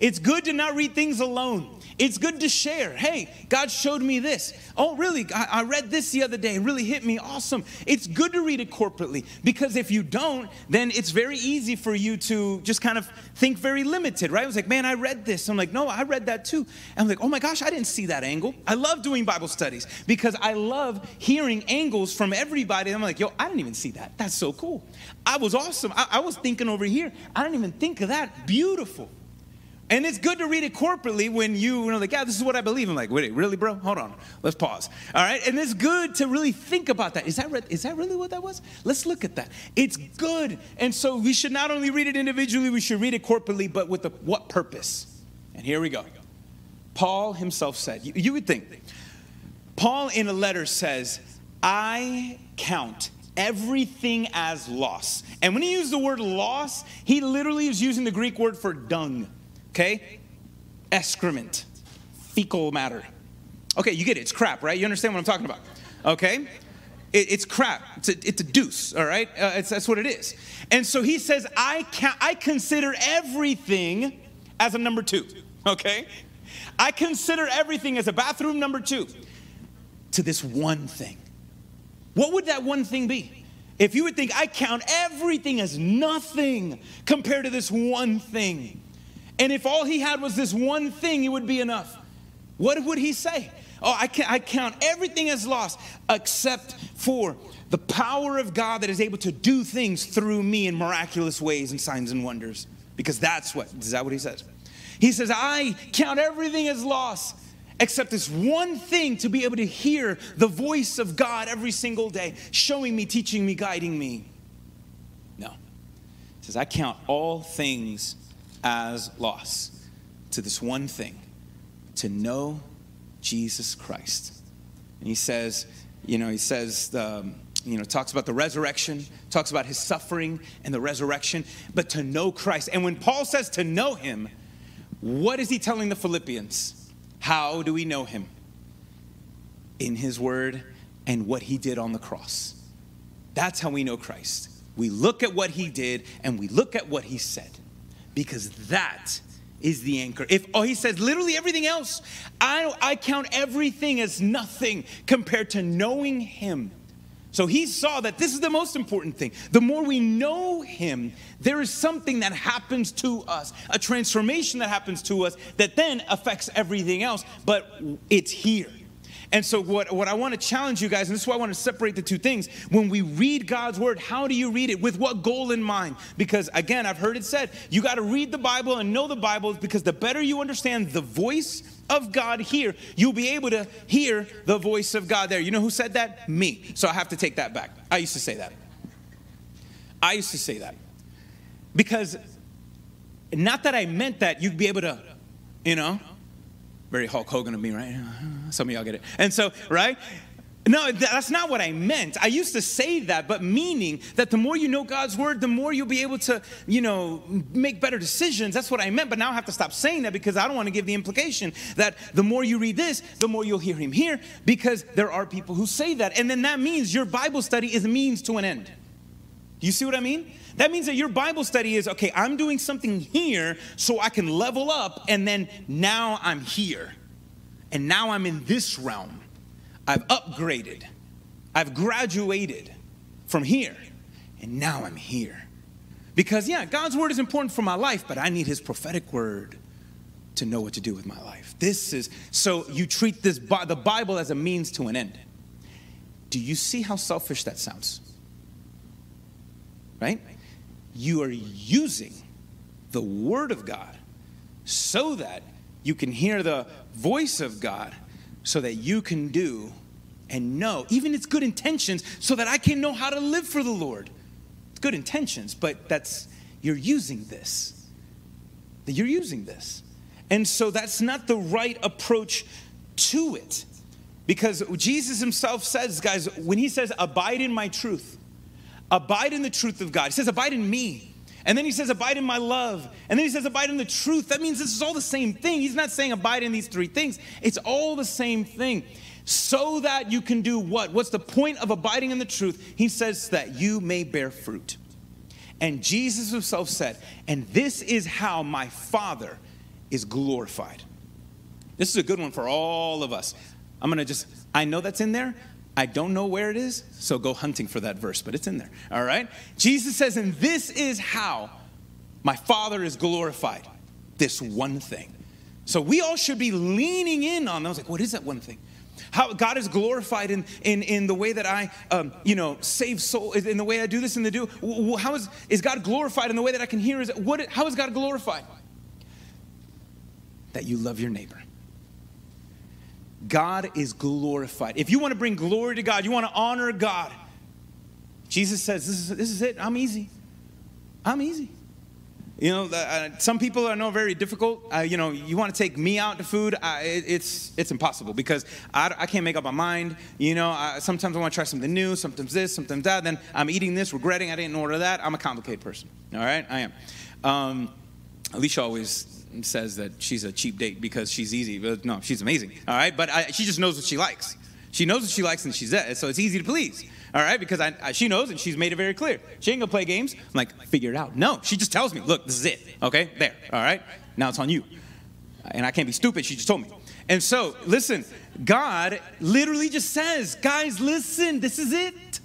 It's good to not read things alone. It's good to share. Hey, God showed me this. Oh, really? I, I, read this the other day. It really hit me. Awesome. It's good to read it corporately because if you don't, then it's very easy for you to just kind of think very limited, right? I was like, man, I read this. I'm like, no, I read that too. And I'm like, oh my gosh, I didn't see that angle. I love doing Bible studies because I love hearing angles from everybody. I'm like, yo, I didn't even see that. That's so cool. I was awesome. I, I was thinking over here. I didn't even think of that. Beautiful. And it's good to read it corporately when you, you know, like, yeah, this is what I believe. I'm like, wait, really, bro? Hold on. Let's pause. All right. And it's good to really think about that. Is that, re- is that really what that was? Let's look at that. It's good. And so we should not only read it individually, we should read it corporately, but with the, what purpose? And here we go. Paul himself said, you, you would think, Paul in a letter says, I count everything as loss. And when he used the word loss, he literally is using the Greek word for dung. Okay? Excrement, fecal matter. Okay, you get it. It's crap, right? You understand what I'm talking about. Okay? It, it's crap. It's a, it's a deuce, all right? Uh, that's what it is. And so he says, I, can, I consider everything as a number two, okay? I consider everything as a bathroom number two to this one thing. What would that one thing be? If you would think, I count everything as nothing compared to this one thing. And if all he had was this one thing, it would be enough. What would he say? Oh, I, can, I count everything as lost except for the power of God that is able to do things through me in miraculous ways and signs and wonders. Because that's what, is that what he says? He says, I count everything as lost except this one thing to be able to hear the voice of God every single day, showing me, teaching me, guiding me. No. He says, I count all things as loss to this one thing to know Jesus Christ. And he says, you know, he says, um, you know, talks about the resurrection, talks about his suffering and the resurrection, but to know Christ. And when Paul says to know him, what is he telling the Philippians? How do we know him? In his word and what he did on the cross. That's how we know Christ. We look at what he did and we look at what he said because that is the anchor. If oh, he says literally everything else, I, I count everything as nothing compared to knowing him. So he saw that this is the most important thing. The more we know him, there is something that happens to us, a transformation that happens to us that then affects everything else, but it's here. And so, what, what I want to challenge you guys, and this is why I want to separate the two things. When we read God's word, how do you read it? With what goal in mind? Because, again, I've heard it said, you got to read the Bible and know the Bible because the better you understand the voice of God here, you'll be able to hear the voice of God there. You know who said that? Me. So I have to take that back. I used to say that. I used to say that. Because not that I meant that you'd be able to, you know, very Hulk Hogan of me, right? Some of y'all get it. And so, right? No, that's not what I meant. I used to say that, but meaning that the more you know God's word, the more you'll be able to, you know, make better decisions. That's what I meant. But now I have to stop saying that because I don't want to give the implication that the more you read this, the more you'll hear him here, because there are people who say that. And then that means your Bible study is a means to an end. Do you see what I mean? That means that your Bible study is okay, I'm doing something here so I can level up, and then now I'm here. And now I'm in this realm. I've upgraded, I've graduated from here, and now I'm here. Because, yeah, God's word is important for my life, but I need his prophetic word to know what to do with my life. This is so you treat this the Bible as a means to an end. Do you see how selfish that sounds? Right? You are using the word of God so that you can hear the voice of God so that you can do and know, even its good intentions, so that I can know how to live for the Lord. It's good intentions, but that's, you're using this. That you're using this. And so that's not the right approach to it. Because Jesus himself says, guys, when he says, abide in my truth, abide in the truth of God, he says, abide in me. And then he says, Abide in my love. And then he says, Abide in the truth. That means this is all the same thing. He's not saying abide in these three things, it's all the same thing. So that you can do what? What's the point of abiding in the truth? He says that you may bear fruit. And Jesus himself said, And this is how my Father is glorified. This is a good one for all of us. I'm to just, I know that's in there. I don't know where it is, so go hunting for that verse, but it's in there. All right? Jesus says, and this is how my Father is glorified. This one thing. So we all should be leaning in on. I was like, what is that one thing? How God is glorified in, in, in the way that I, um, you know, save soul, in the way I do this and the do. How is, is God glorified in the way that I can hear? Is, what, how is God glorified? That you love your neighbor. God is glorified. If you want to bring glory to God, you want to honor God, Jesus says, This is, this is it. I'm easy. I'm easy. You know, uh, some people I know very difficult. Uh, you know, you want to take me out to food, uh, it, it's it's impossible because I, I can't make up my mind. You know, I, sometimes I want to try something new, sometimes this, sometimes that. Then I'm eating this, regretting I didn't order that. I'm a complicated person. All right, I am. Um, Alicia always says that she's a cheap date because she's easy. But no, she's amazing. All right, but I, she just knows what she likes. She knows what she likes and she's that. So it's easy to please. All right, because I, I, she knows and she's made it very clear. She ain't gonna play games. I'm like, figure it out. No, she just tells me, look, this is it. Okay, there. All right, now it's on you. And I can't be stupid. She just told me. And so, listen, God literally just says, guys, listen, this is it.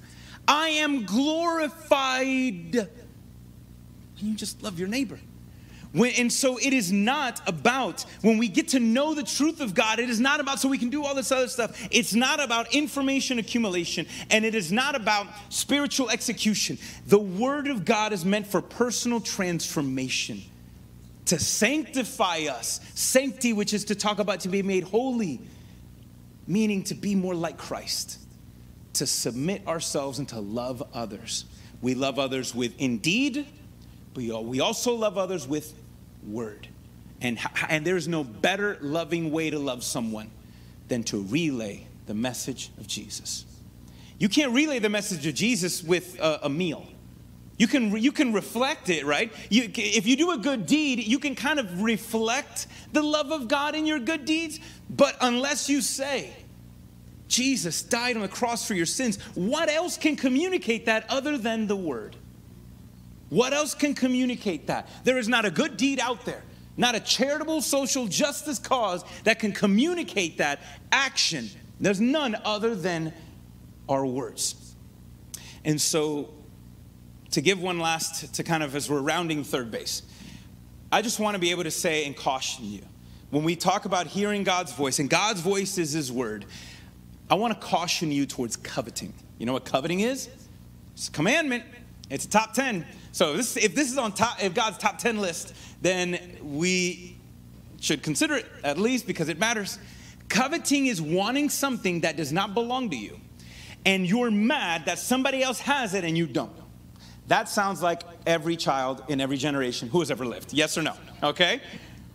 I am glorified. And you just love your neighbor. When, and so it is not about when we get to know the truth of God, it is not about so we can do all this other stuff. It's not about information accumulation and it is not about spiritual execution. The Word of God is meant for personal transformation, to sanctify us. Sanctity, which is to talk about to be made holy, meaning to be more like Christ, to submit ourselves and to love others. We love others with indeed, but we also love others with word. And, and there's no better loving way to love someone than to relay the message of Jesus. You can't relay the message of Jesus with a, a meal. You can, you can reflect it, right? You, if you do a good deed, you can kind of reflect the love of God in your good deeds. But unless you say, Jesus died on the cross for your sins, what else can communicate that other than the word? What else can communicate that? There is not a good deed out there, not a charitable social justice cause that can communicate that action. There's none other than our words. And so, to give one last, to kind of as we're rounding third base, I just want to be able to say and caution you. When we talk about hearing God's voice, and God's voice is His word, I want to caution you towards coveting. You know what coveting is? It's a commandment, it's a top 10. So this, if this is on top, if God's top 10 list, then we should consider it at least because it matters. Coveting is wanting something that does not belong to you, and you're mad that somebody else has it and you don't. That sounds like every child in every generation who has ever lived. Yes or no? Okay?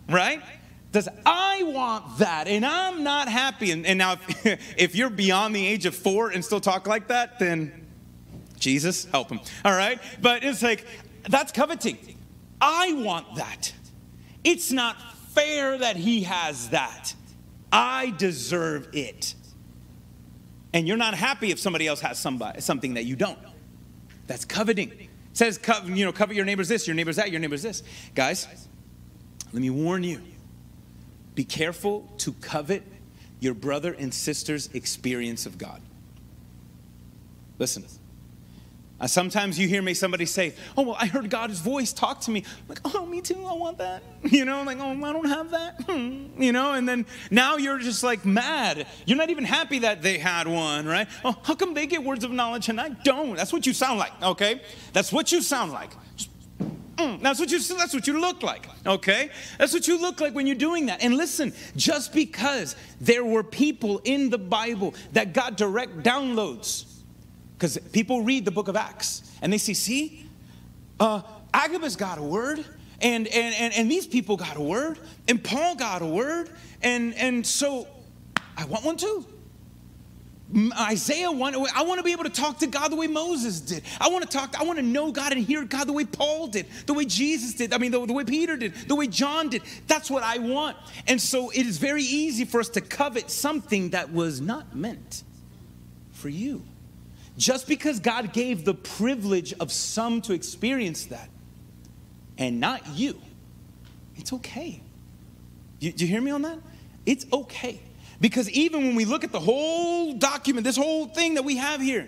Right? Does I want that and I'm not happy? And, and now, if, if you're beyond the age of four and still talk like that, then Jesus, help him. All right? But it's like, that's coveting. I want that. It's not fair that he has that. I deserve it. And you're not happy if somebody else has somebody, something that you don't. That's coveting. It says, you know, covet your neighbor's this, your neighbor's that, your neighbor's this. Guys, let me warn you be careful to covet your brother and sister's experience of God. Listen, uh, sometimes you hear me somebody say, "Oh well, I heard God's voice talk to me." I'm like, "Oh, me too. I want that." You know, I'm like, "Oh, I don't have that." Hmm. You know, and then now you're just like mad. You're not even happy that they had one, right? Oh, how come they get words of knowledge and I don't? That's what you sound like. Okay, that's what you sound like. Mm, that's what you that's what you look like. Okay? That's what you look like when you're doing that. And listen, just because there were people in the Bible that got direct downloads because people read the book of Acts and they see, see, uh, Agabus got a word, and, and, and, and these people got a word, and Paul got a word, and, and so I want one too. Isaiah want, I want to be able to talk to God the way Moses did. I want to talk, I want to know God and hear God the way Paul did, the way Jesus did, I mean, the, the way Peter did, the way John did. That's what I want. And so it is very easy for us to covet something that was not meant for you. Just because God gave the privilege of some to experience that and not you, it's okay. You, you hear me on that? It's okay. Because even when we look at the whole document, this whole thing that we have here,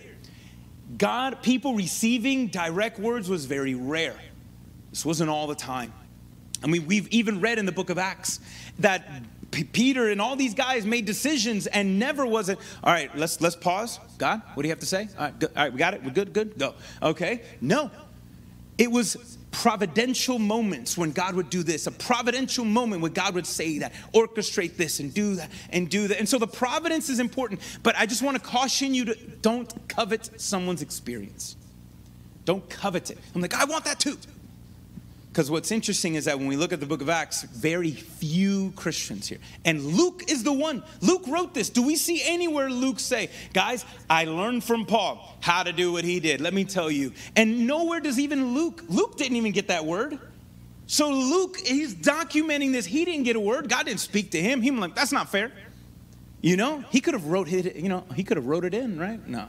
God, people receiving direct words was very rare. This wasn't all the time. I mean, we've even read in the book of Acts that P- Peter and all these guys made decisions and never was it, all right, let's, let's pause. God, what do you have to say? All right, good, all right we got it. We're good, good, go. Okay. No. It was providential moments when God would do this, a providential moment when God would say that, orchestrate this and do that and do that. And so the providence is important, but I just want to caution you to don't covet someone's experience. Don't covet it. I'm like, I want that too. Because what's interesting is that when we look at the book of Acts, very few Christians here. And Luke is the one. Luke wrote this. Do we see anywhere Luke say, guys, I learned from Paul how to do what he did? Let me tell you. And nowhere does even Luke, Luke didn't even get that word. So Luke, he's documenting this. He didn't get a word. God didn't speak to him. He was like, that's not fair. You know, he could have wrote it, you know, he could have wrote it in, right? No.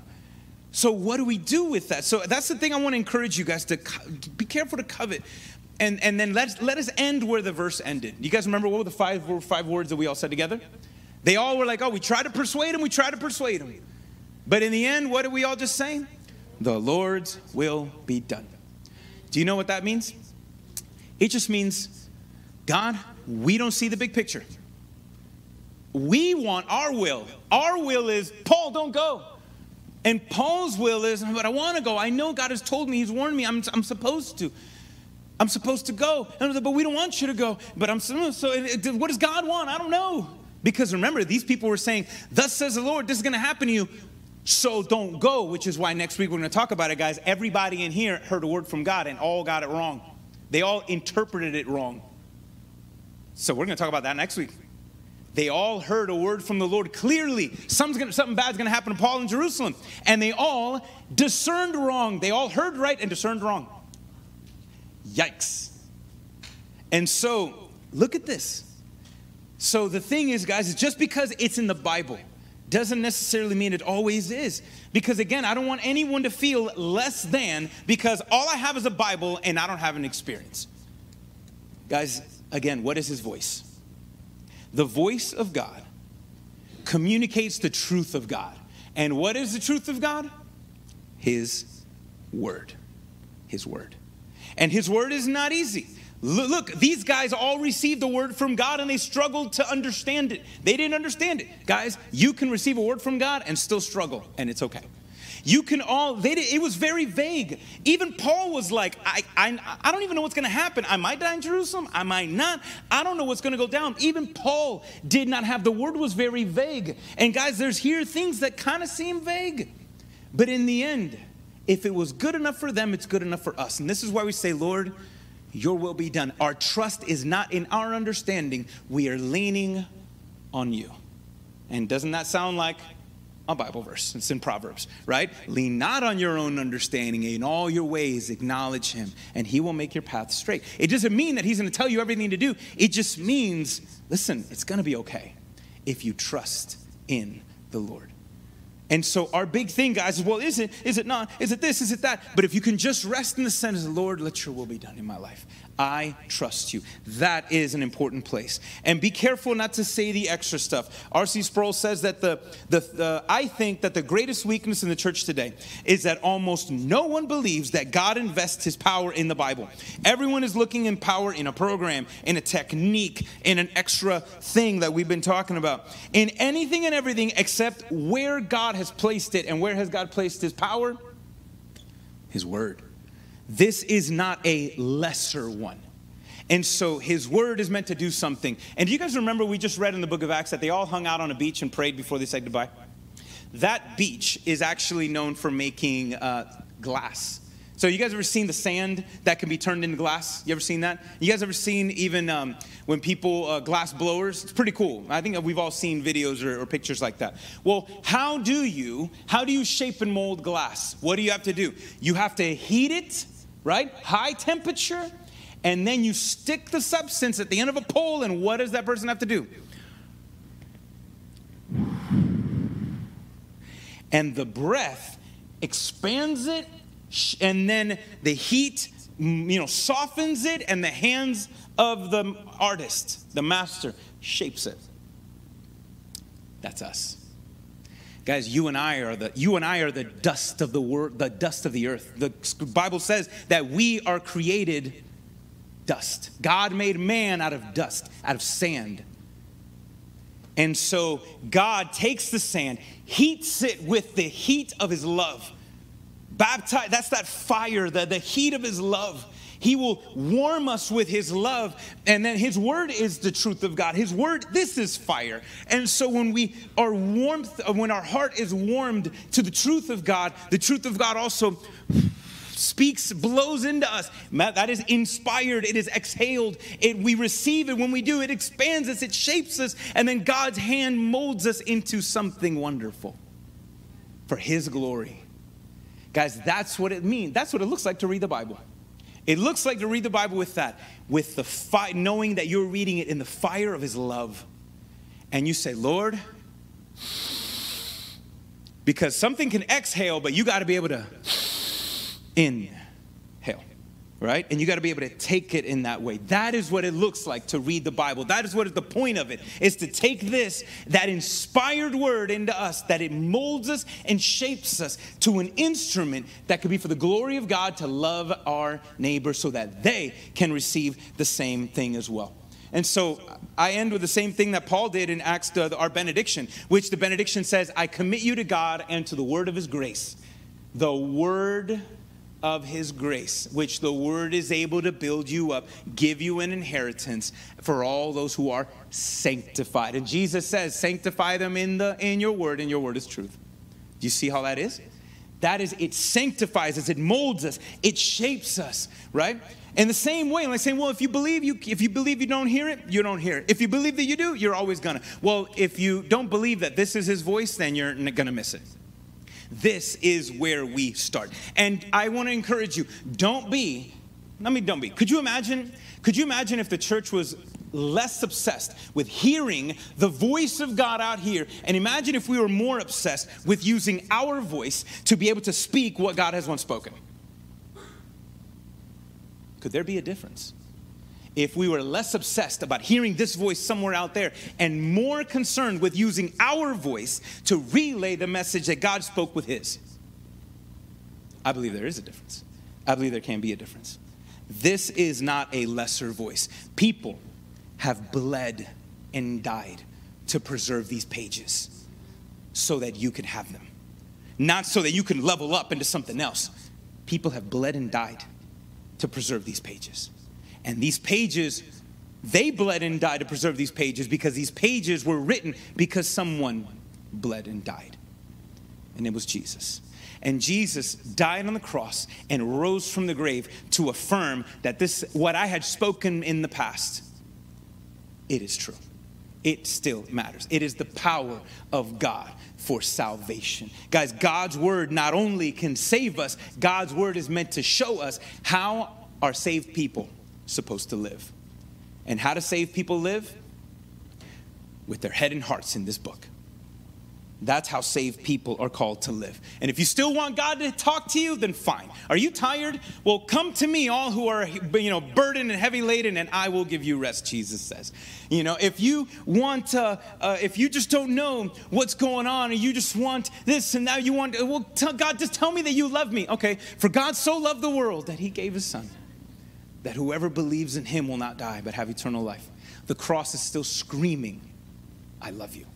So what do we do with that? So that's the thing I want to encourage you guys to be careful to covet. And, and then let's, let us end where the verse ended. You guys remember what were the five, five words that we all said together? They all were like, oh, we try to persuade him, we try to persuade him. But in the end, what did we all just say? The Lord's will be done. Do you know what that means? It just means, God, we don't see the big picture. We want our will. Our will is, Paul, don't go. And Paul's will is, but I want to go. I know God has told me, He's warned me, I'm, I'm supposed to. I'm supposed to go. But we don't want you to go. But I'm so, what does God want? I don't know. Because remember, these people were saying, Thus says the Lord, this is going to happen to you. So don't go, which is why next week we're going to talk about it, guys. Everybody in here heard a word from God and all got it wrong. They all interpreted it wrong. So we're going to talk about that next week. They all heard a word from the Lord clearly. Gonna, something bad's going to happen to Paul in Jerusalem. And they all discerned wrong. They all heard right and discerned wrong. Yikes. And so, look at this. So, the thing is, guys, is just because it's in the Bible doesn't necessarily mean it always is. Because again, I don't want anyone to feel less than because all I have is a Bible and I don't have an experience. Guys, again, what is his voice? The voice of God communicates the truth of God. And what is the truth of God? His word. His word. And his word is not easy. Look, these guys all received a word from God and they struggled to understand it. They didn't understand it. Guys, you can receive a word from God and still struggle, and it's okay. You can all, they did, it was very vague. Even Paul was like, I, I, I don't even know what's going to happen. I might die in Jerusalem. I might not. I don't know what's going to go down. Even Paul did not have, the word was very vague. And guys, there's here things that kind of seem vague. But in the end, if it was good enough for them, it's good enough for us. And this is why we say, Lord, your will be done. Our trust is not in our understanding, we are leaning on you. And doesn't that sound like a Bible verse. It's in Proverbs, right? Lean not on your own understanding. In all your ways, acknowledge him, and he will make your path straight. It doesn't mean that he's going to tell you everything to do. It just means, listen, it's going to be okay if you trust in the Lord. And so our big thing, guys, is well, is it, is it not? Is it this? Is it that? But if you can just rest in the sentence, Lord, let your will be done in my life. I trust you. That is an important place. And be careful not to say the extra stuff. R.C. Sproul says that the, the, the, I think that the greatest weakness in the church today is that almost no one believes that God invests his power in the Bible. Everyone is looking in power in a program, in a technique, in an extra thing that we've been talking about, in anything and everything except where God has placed it. And where has God placed his power? His word. This is not a lesser one. And so his word is meant to do something. And do you guys remember we just read in the book of Acts that they all hung out on a beach and prayed before they said goodbye? That beach is actually known for making uh, glass. So you guys ever seen the sand that can be turned into glass? You ever seen that? You guys ever seen even um, when people uh, glass blowers? It's pretty cool. I think we've all seen videos or, or pictures like that. Well, how do you how do you shape and mold glass? What do you have to do? You have to heat it, right? High temperature, and then you stick the substance at the end of a pole, and what does that person have to do? And the breath expands it and then the heat you know softens it and the hands of the artist the master shapes it. That's us. Guys you and i are the you and i are the dust of the world the dust of the earth. The bible says that we are created dust. God made man out of dust out of sand. And so god takes the sand heats it with the heat of his love Baptized, that's that fire, the, the heat of his love. He will warm us with his love. And then his word is the truth of God. His word, this is fire. And so when we are warmth, when our heart is warmed to the truth of God, the truth of God also speaks, blows into us. That is inspired, it is exhaled. It, we receive it. When we do, it expands us, it shapes us, and then God's hand molds us into something wonderful for His glory. Guys, that's what it means. That's what it looks like to read the Bible. It looks like to read the Bible with that, with the fi- knowing that you're reading it in the fire of His love. And you say, Lord, Because something can exhale, but you got to be able to inhale right? And you got to be able to take it in that way. That is what it looks like to read the Bible. That is what is the point of it is to take this that inspired word into us that it molds us and shapes us to an instrument that could be for the glory of God to love our neighbor so that they can receive the same thing as well. And so I end with the same thing that Paul did in Acts, uh, our benediction, which the benediction says, I commit you to God and to the word of his grace. The word of his grace, which the word is able to build you up, give you an inheritance for all those who are sanctified. And Jesus says, sanctify them in the in your word, and your word is truth. Do you see how that is? That is, it sanctifies us, it molds us, it shapes us, right? In the same way, like saying, well, if you believe you if you believe you don't hear it, you don't hear it. If you believe that you do, you're always gonna. Well, if you don't believe that this is his voice, then you're gonna miss it. This is where we start. And I want to encourage you don't be, let me don't be. Could you imagine? Could you imagine if the church was less obsessed with hearing the voice of God out here? And imagine if we were more obsessed with using our voice to be able to speak what God has once spoken. Could there be a difference? If we were less obsessed about hearing this voice somewhere out there and more concerned with using our voice to relay the message that God spoke with His. I believe there is a difference. I believe there can be a difference. This is not a lesser voice. People have bled and died to preserve these pages so that you can have them, not so that you can level up into something else. People have bled and died to preserve these pages. And these pages, they bled and died to preserve these pages because these pages were written because someone bled and died. And it was Jesus. And Jesus died on the cross and rose from the grave to affirm that this, what I had spoken in the past, it is true. It still matters. It is the power of God for salvation. Guys, God's word not only can save us, God's word is meant to show us how are saved people supposed to live. And how to save people live? With their head and hearts in this book. That's how saved people are called to live. And if you still want God to talk to you, then fine. Are you tired? Well, come to me, all who are you know burdened and heavy laden, and I will give you rest. Jesus says. You know, if you want, uh, uh, if you just don't know what's going on, and you just want this, and now you want, well, God, just tell me that you love me. Okay, for God so loved the world that He gave His Son that whoever believes in him will not die but have eternal life. The cross is still screaming, I love you.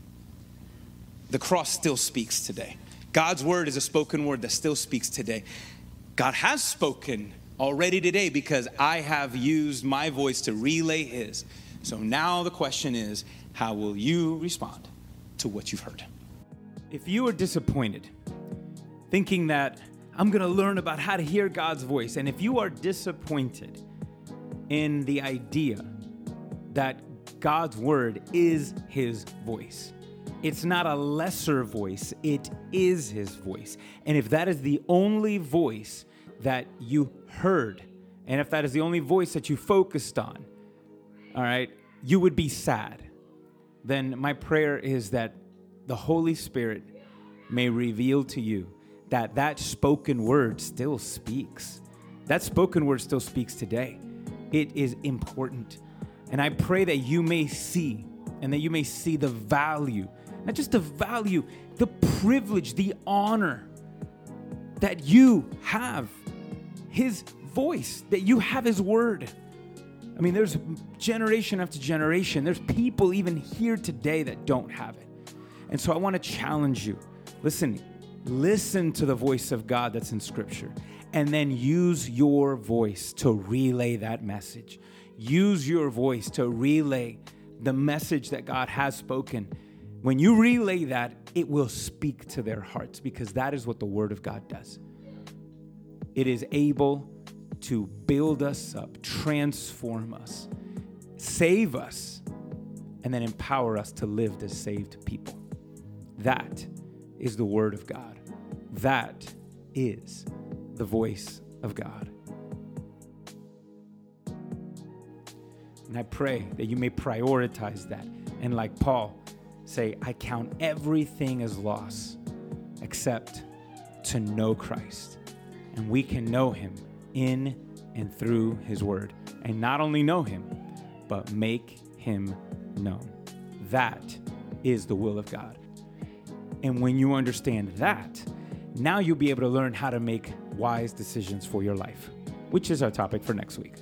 The cross still speaks today. God's word is a spoken word that still speaks today. God has spoken already today because I have used my voice to relay his. So now the question is how will you respond to what you've heard? If you are disappointed, thinking that I'm going to learn about how to hear God's voice, and if you are disappointed, in the idea that God's word is his voice. It's not a lesser voice, it is his voice. And if that is the only voice that you heard, and if that is the only voice that you focused on, all right, you would be sad. Then my prayer is that the Holy Spirit may reveal to you that that spoken word still speaks. That spoken word still speaks today. It is important. And I pray that you may see and that you may see the value, not just the value, the privilege, the honor that you have His voice, that you have His word. I mean, there's generation after generation, there's people even here today that don't have it. And so I want to challenge you listen, listen to the voice of God that's in Scripture and then use your voice to relay that message. Use your voice to relay the message that God has spoken. When you relay that, it will speak to their hearts because that is what the Word of God does. It is able to build us up, transform us, save us, and then empower us to live as saved people. That is the Word of God. That is the voice of God. And I pray that you may prioritize that. And like Paul, say, I count everything as loss except to know Christ. And we can know him in and through his word. And not only know him, but make him known. That is the will of God. And when you understand that, now you'll be able to learn how to make wise decisions for your life, which is our topic for next week.